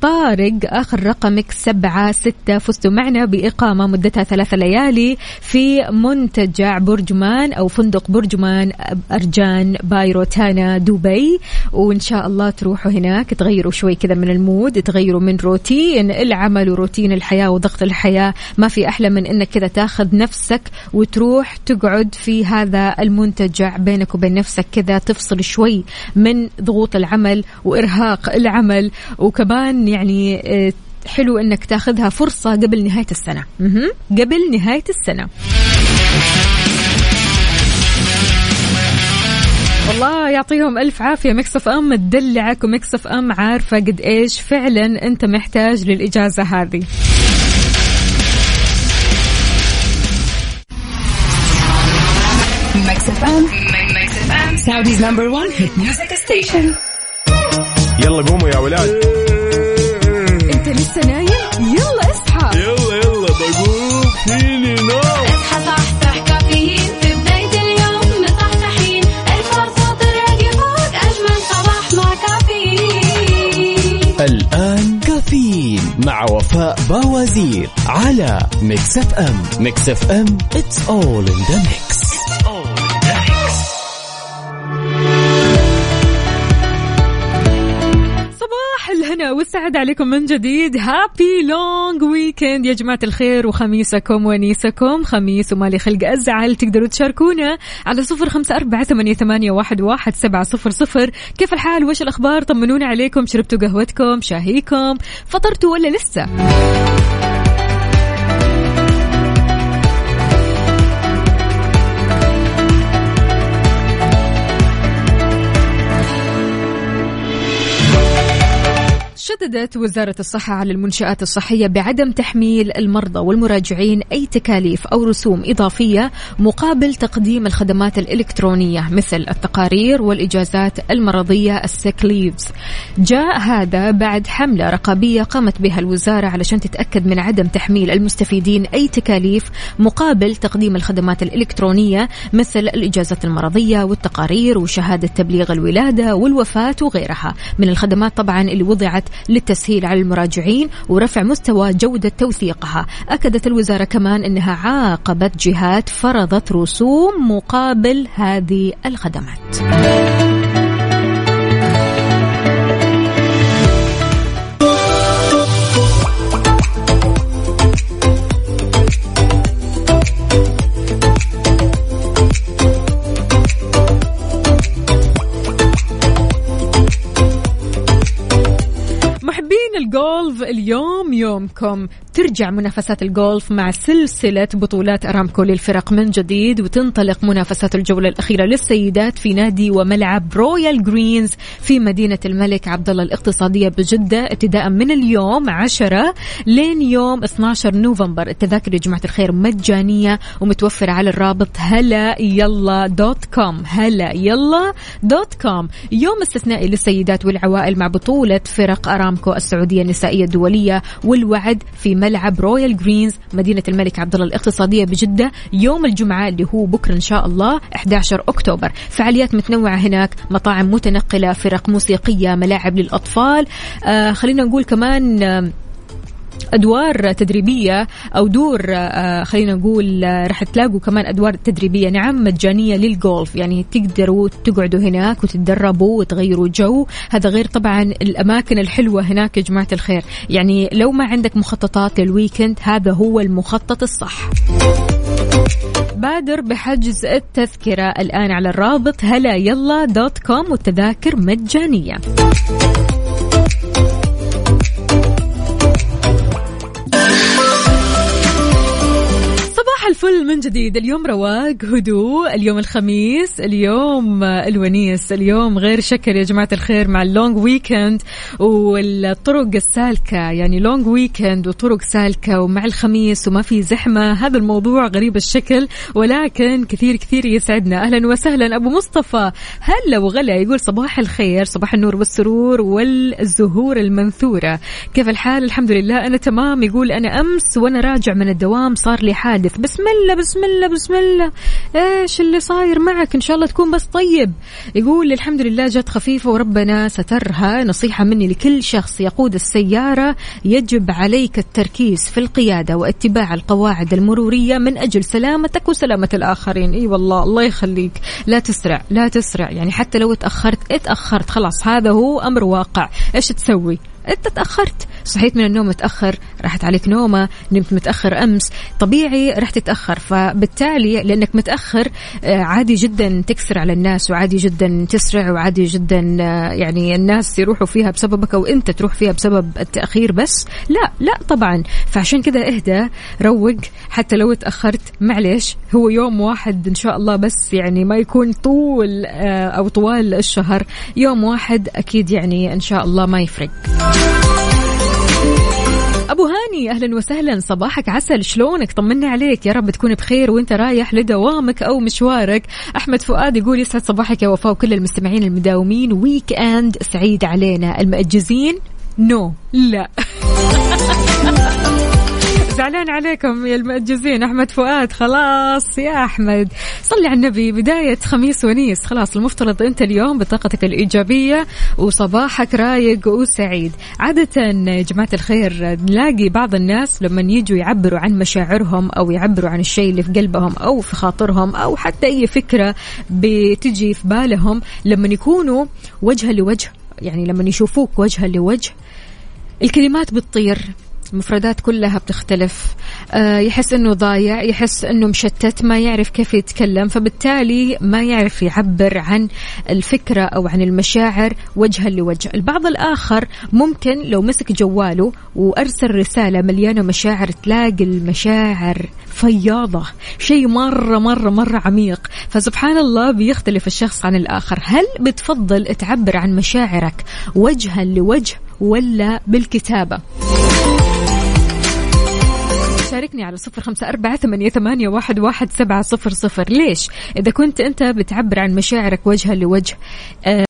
[SPEAKER 2] طارق آخر رقمك سبعة ستة. فزتوا معنا بإقامة مدتها ثلاثة ليالي في منتجع برجمان أو فندق برجمان أرجان بايروتانا دبي. وإن شاء الله تروحوا هناك تغيروا شوي كذا من المود تغيروا من روتين العمل وروتين الحياة وضغط الحياة. ما في أحلى من إنك كذا تاخذ نفسك وتروح تقعد في هذا المنتجع بينك وبين نفسك كذا تفصل شوي من ضغوط العمل وإرهاق العمل. وكمان يعني آه، حلو إنك تاخذها فرصة قبل نهاية السنة. قبل نهاية السنة. والله يعطيهم ألف عافية. Mix FM تدلعك و Mix FM عارفة قد إيش. فعلا أنت محتاج للإجازة هذه.
[SPEAKER 9] Mix FM. Saudi's number one hit music station.
[SPEAKER 1] يلا قوموا يا ولاد.
[SPEAKER 2] لسه نايم يلا اصحى.
[SPEAKER 1] يلا يلا بقوم فيني نوم
[SPEAKER 3] اصحى صحصح كافيين. في بداية اليوم مصحصحين. الفرصة تراقي فوق أجمل صباح مع كافيين.
[SPEAKER 4] الآن كافيين مع وفاء باوزير على Mix FM. Mix FM it's all in the mix.
[SPEAKER 2] الهنا والسعد عليكم من جديد. happy long weekend يا جماعة الخير وخميسكم ونيسكم. خميس ومالي خلق أزعل تقدروا تشاركونا على صفر خمسة أربعة ثمانية واحد, واحد سبعة صفر صفر. كيف الحال؟ وش الأخبار؟ طمنونا عليكم شربتوا قهوتكم شاهيكم فطرتوا ولا لسه؟ شددت وزارة الصحة على المنشآت الصحية بعدم تحميل المرضى والمراجعين أي تكاليف أو رسوم إضافية مقابل تقديم الخدمات الإلكترونية مثل التقارير والإجازات المرضية السيك ليفز جاء هذا بعد حملة رقابية قامت بها الوزارة علشان تتأكد من عدم تحميل المستفيدين أي تكاليف مقابل تقديم الخدمات الإلكترونية مثل الإجازات المرضية والتقارير وشهادة تبليغ الولادة والوفاة وغيرها. من الخدمات طبعا اللي وضعت للتسهيل على المراجعين ورفع مستوى جودة توثيقها. أكدت الوزارة كمان أنها عاقبت جهات فرضت رسوم مقابل هذه الخدمات. الجولف اليوم يومكم ترجع منافسات الجولف مع سلسلة بطولات أرامكو للفرق من جديد وتنطلق منافسات الجولة الأخيرة للسيدات في نادي وملعب Royal Greens في مدينة الملك عبد الله الاقتصادية بجدة ابتداء من اليوم 10 لين يوم 12 نوفمبر. التذاكر يا جماعة الخير مجانية ومتوفرة على الرابط هلا يلا dot com هلا يلا dot com. يوم استثنائي للسيدات والعوائل مع بطولة فرق أرامكو السعودية النسائية الدولية والوعد في ملعب Royal Greens مدينة الملك عبد الله الاقتصادية بجدة يوم الجمعة اللي هو بكرة إن شاء الله 11 أكتوبر. فعاليات متنوعة هناك مطاعم متنقلة فرق موسيقية ملاعب للأطفال. آه خلينا نقول كمان آه أدوار تدريبية أو دور آه، خلينا نقول آه، راح تلاقوا كمان أدوار تدريبية نعم مجانية للجولف يعني تقدروا تقعدوا هناك وتتدربوا وتغيروا جو. هذا غير طبعا الأماكن الحلوة هناك يا جماعة الخير. يعني لو ما عندك مخططات لل weekend هذا هو المخطط الصح. بادر بحجز التذكرة الآن على الرابط هلا يلا dot com والتذاكر مجانية. الفل من جديد. اليوم رواق هدوء. اليوم الخميس اليوم الونيس. اليوم غير شكل يا جماعة الخير مع ال long weekend والطرق السالكة. يعني لونج ويكند وطرق سالكة ومع الخميس وما في زحمة. هذا الموضوع غريب الشكل ولكن كثير كثير يسعدنا. أهلا وسهلا. أبو مصطفى هلا وغلا. يقول صباح الخير صباح النور والسرور والزهور المنثورة. كيف الحال؟ الحمد لله. أنا تمام. يقول أنا أمس وأنا راجع من الدوام صار لي حادث بسم الله بسم الله بسم الله. إيش اللي صاير معك؟ إن شاء الله تكون بس طيب. يقول الحمد لله جت خفيفة وربنا سترها. نصيحة مني لكل شخص يقود السيارة يجب عليك التركيز في القيادة واتباع القواعد المرورية من أجل سلامتك وسلامة الآخرين. إي والله الله يخليك. لا تسرع لا تسرع. يعني حتى لو تأخرت اتأخرت. خلاص هذا هو أمر واقع. إيش تسوي؟ أنت تأخرت. صحيت من النوم متأخر. راحت عليك نومة نمت متأخر أمس. طبيعي راح تتأخر فبالتالي لأنك متأخر آه، عادي جدا تكسر على الناس وعادي جدا تسرع وعادي جدا آه، يعني الناس يروحوا فيها بسببك أو أنت تروح فيها بسبب التأخير بس. لا لا طبعا. فعشان كذا اهدى روق. حتى لو تأخرت معلش هو يوم واحد إن شاء الله بس يعني ما يكون طول آه، أو طوال الشهر. يوم واحد أكيد يعني إن شاء الله ما يفرق. أبو هاني أهلا وسهلا. صباحك عسل. شلونك؟ طمنا عليك. يا رب تكون بخير وأنت رايح لدوامك أو مشوارك. أحمد فؤاد يقول يسعد صباحك يا وفاء وكل المستمعين المداومين. weekend سعيد علينا. المأجزين؟ no no. لا. زعلان عليكم يا المأجزين أحمد فؤاد خلاص يا أحمد. صلي على النبي بداية خميس ونيس. خلاص المفترض أنت اليوم بطاقتك الإيجابية وصباحك رايق وسعيد. عادة يا جماعة الخير نلاقي بعض الناس لما يجوا يعبروا عن مشاعرهم أو يعبروا عن الشيء اللي في قلبهم أو في خاطرهم أو حتى أي فكرة بتجي في بالهم لما يكونوا وجها لوجه يعني لما يشوفوك وجها لوجه الكلمات بتطير. المفردات كلها بتختلف. آه، يحس إنه ضايع يحس إنه مشتت ما يعرف كيف يتكلم فبالتالي ما يعرف يعبر عن الفكرة أو عن المشاعر وجها لوجه. البعض الآخر ممكن لو مسك جواله وأرسل رسالة مليانة مشاعر تلاقي المشاعر فياضة. شيء مرة مرة مرة عميق. فسبحان الله بيختلف الشخص عن الآخر. هل بتفضل تعبر عن مشاعرك وجها لوجه ولا بالكتابة؟ شاركني على صفر خمسة أربعة ثمانية, ثمانية واحد, واحد سبعة صفر صفر. ليش؟ إذا كنت أنت بتعبر عن مشاعرك وجها لوجه آه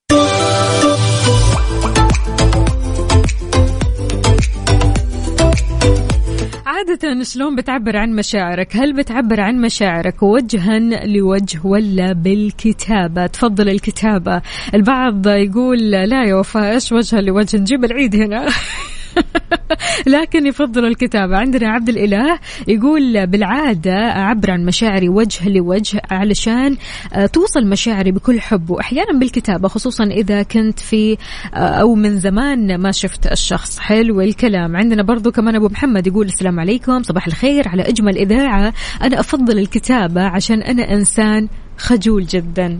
[SPEAKER 2] عادة شلون بتعبر عن مشاعرك؟ هل بتعبر عن مشاعرك وجها لوجه ولا بالكتابة؟ تفضل الكتابة، البعض يقول لا يا وفاء إيش وجها لوجه؟ نجيب العيد هنا. لكن يفضل الكتابة. عندنا عبد الإله يقول بالعادة أعبر عن مشاعري وجه لوجه علشان آه، توصل مشاعري بكل حب وأحيانا بالكتابة خصوصا إذا كنت في آه، أو من زمان ما شفت الشخص. حلو الكلام. عندنا برضو كمان أبو محمد يقول السلام عليكم صباح الخير. على أجمل إذاعة أنا أفضل الكتابة عشان أنا إنسان خجول جدا.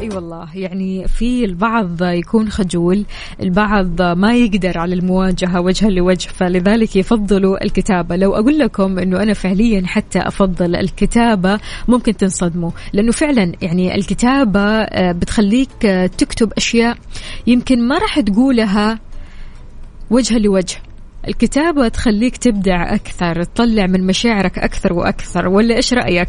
[SPEAKER 2] أي والله. يعني في البعض يكون خجول البعض ما يقدر على المواجهة وجها لوجه فلذلك يفضلوا الكتابة. لو أقول لكم أنه أنا فعليا حتى أفضل الكتابة ممكن تنصدموا. لأنه فعلا يعني الكتابة آه، بتخليك آه، تكتب أشياء يمكن ما راح تقولها وجها لوجه. الكتابة تخليك تبدع أكثر تطلع من مشاعرك أكثر وأكثر. ولا إيش رأيك؟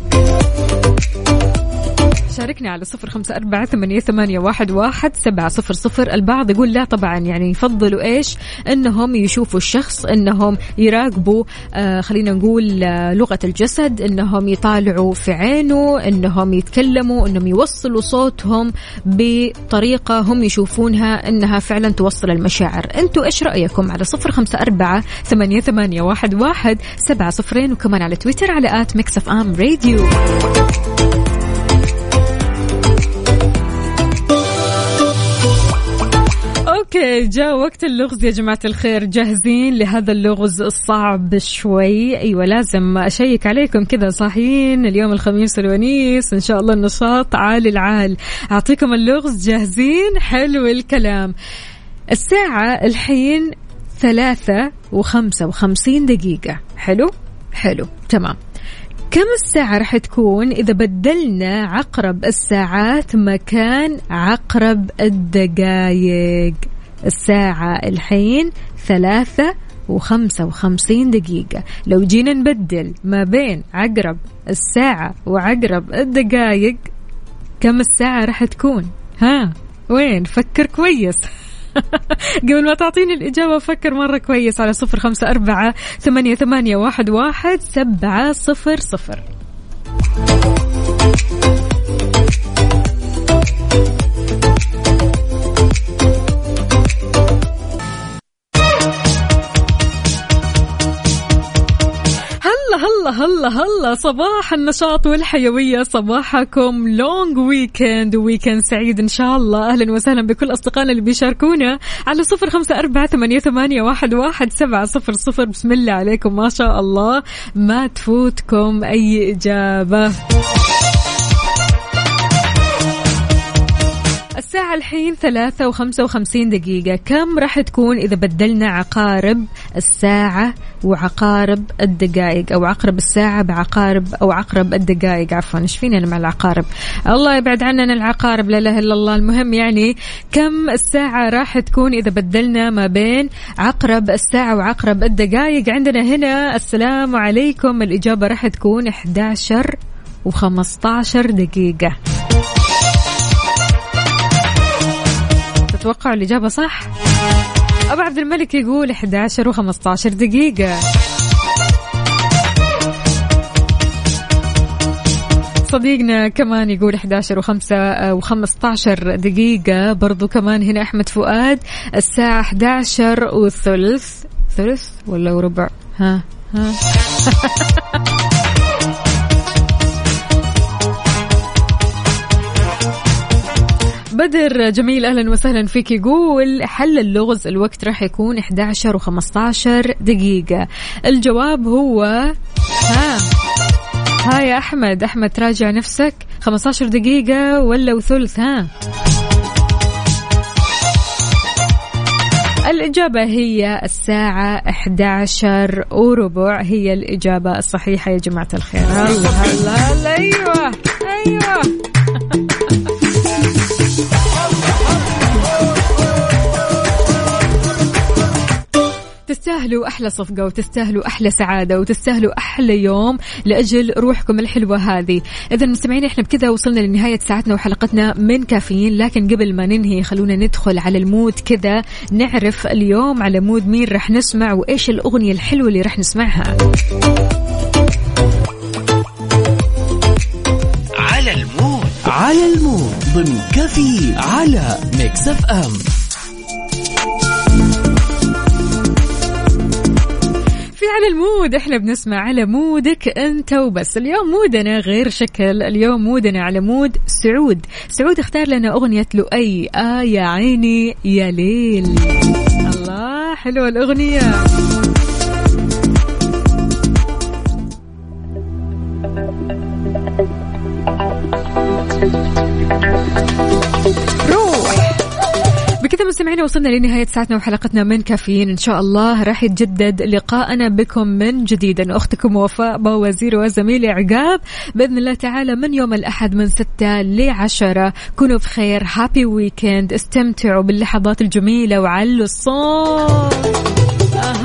[SPEAKER 2] شاركني على صفر خمسة أربعة ثمانية, واحد, واحد سبعة صفر صفر. البعض يقول لا طبعا يعني يفضلوا إيش؟ إنهم يشوفوا الشخص إنهم يراقبوا آه خلينا نقول آه لغة الجسد إنهم يطالعوا في عينه إنهم يتكلموا إنهم يوصلوا صوتهم بطريقة هم يشوفونها إنها فعلا توصل المشاعر. أنتوا إيش رأيكم على صفر خمسة أربعة ثمانية, واحد, واحد سبعة صفرين وكمان على تويتر على at Mix FM Radio. okay جاء وقت اللغز يا جماعة الخير. جاهزين لهذا اللغز الصعب شوي؟ أيوه لازم أشيك عليكم كذا صاحيين. اليوم الخميس الونيس إن شاء الله النشاط عالي العال. أعطيكم اللغز جاهزين؟ حلو الكلام. الساعة الحين ثلاثة وخمسة وخمسين دقيقة. حلو؟ حلو تمام. كم الساعة راح تكون إذا بدلنا عقرب الساعات مكان عقرب الدقايق؟ الساعة الحين ثلاثة وخمسة وخمسين دقيقة. لو جينا نبدل ما بين عقرب الساعة وعقرب الدقايق كم الساعة راح تكون؟ ها وين؟ فكر كويس. قبل ما تعطيني الإجابة فكر مرة كويس على صفر خمسة أربعة ثمانية, ثمانية واحد, واحد سبعة صفر صفر. هلا هلا هلا. صباح النشاط والحيوية. صباحكم. long weekend weekend سعيد إن شاء الله. أهلا وسهلا بكل أصدقائنا اللي بيشاركونا على صفر خمسة أربعة ثمانية, واحد سبعة صفر صفر. بسم الله عليكم. ما شاء الله. ما تفوتكم أي إجابة. الساعة الحين ثلاثة وخمسة وخمسين دقيقة. كم راح تكون إذا بدلنا عقارب الساعة وعقارب الدقائق أو عقرب الساعة بعقارب أو عقرب الدقائق؟ عفوا إيش فيني أنا مع العقارب؟ الله يبعد عننا العقارب لا إله إلا الله. المهم يعني كم الساعة راح تكون إذا بدلنا ما بين عقرب الساعة وعقرب الدقائق؟ عندنا هنا السلام عليكم. الإجابة راح تكون 11 و15 دقيقة. تتوقعوا الإجابة صح؟ أبو عبد الملك يقول 11 و15 دقيقة. صديقنا كمان يقول 11 و5 و15 دقيقة. برضو كمان هنا أحمد فؤاد الساعة 11 وثلث ثلث ولا وربع؟ ها ها. بدر. جميل أهلا وسهلا فيك. يقول حل اللغز الوقت راح يكون 11 و15 دقيقة. الجواب هو ها ها يا أحمد. أحمد تراجع نفسك. 15 دقيقة ولا وثلث ها. الإجابة هي الساعة 11 وربع. هي الإجابة الصحيحة يا جماعة الخير. هلا أيوة أيوة. تستاهلوا أحلى صفقة وتستاهلوا أحلى سعادة وتستاهلوا أحلى يوم لأجل روحكم الحلوة هذه. إذا مستمعين إحنا بكذا وصلنا لنهاية ساعتنا وحلقتنا من كافيين لكن قبل ما ننهي خلونا ندخل على ال mood كذا نعرف اليوم على mood مين رح نسمع وإيش الأغنية الحلوة اللي رح نسمعها.
[SPEAKER 4] على ال mood. على ال mood. ضمن كافيين على Mix
[SPEAKER 2] FM. على ال mood. إحنا بنسمع على mood ك أنت وبس. اليوم mood نا غير شكل. اليوم mood نا على mood سعود. سعود اختار لنا أغنية لؤي. آه يا عيني يا ليل. الله حلوة الأغنية. روح بكذا مستمعينا وصلنا لنهاية ساعتنا وحلقتنا من كافيين. إن شاء الله راح يتجدد لقاءنا بكم من جديد. أنا أختكم وفاء وزير وزميلي عقاب. بإذن الله تعالى من يوم الأحد من ستة لعشرة. كونوا بخير. هابي ويكند استمتعوا باللحظات الجميلة وعلوا الصوت.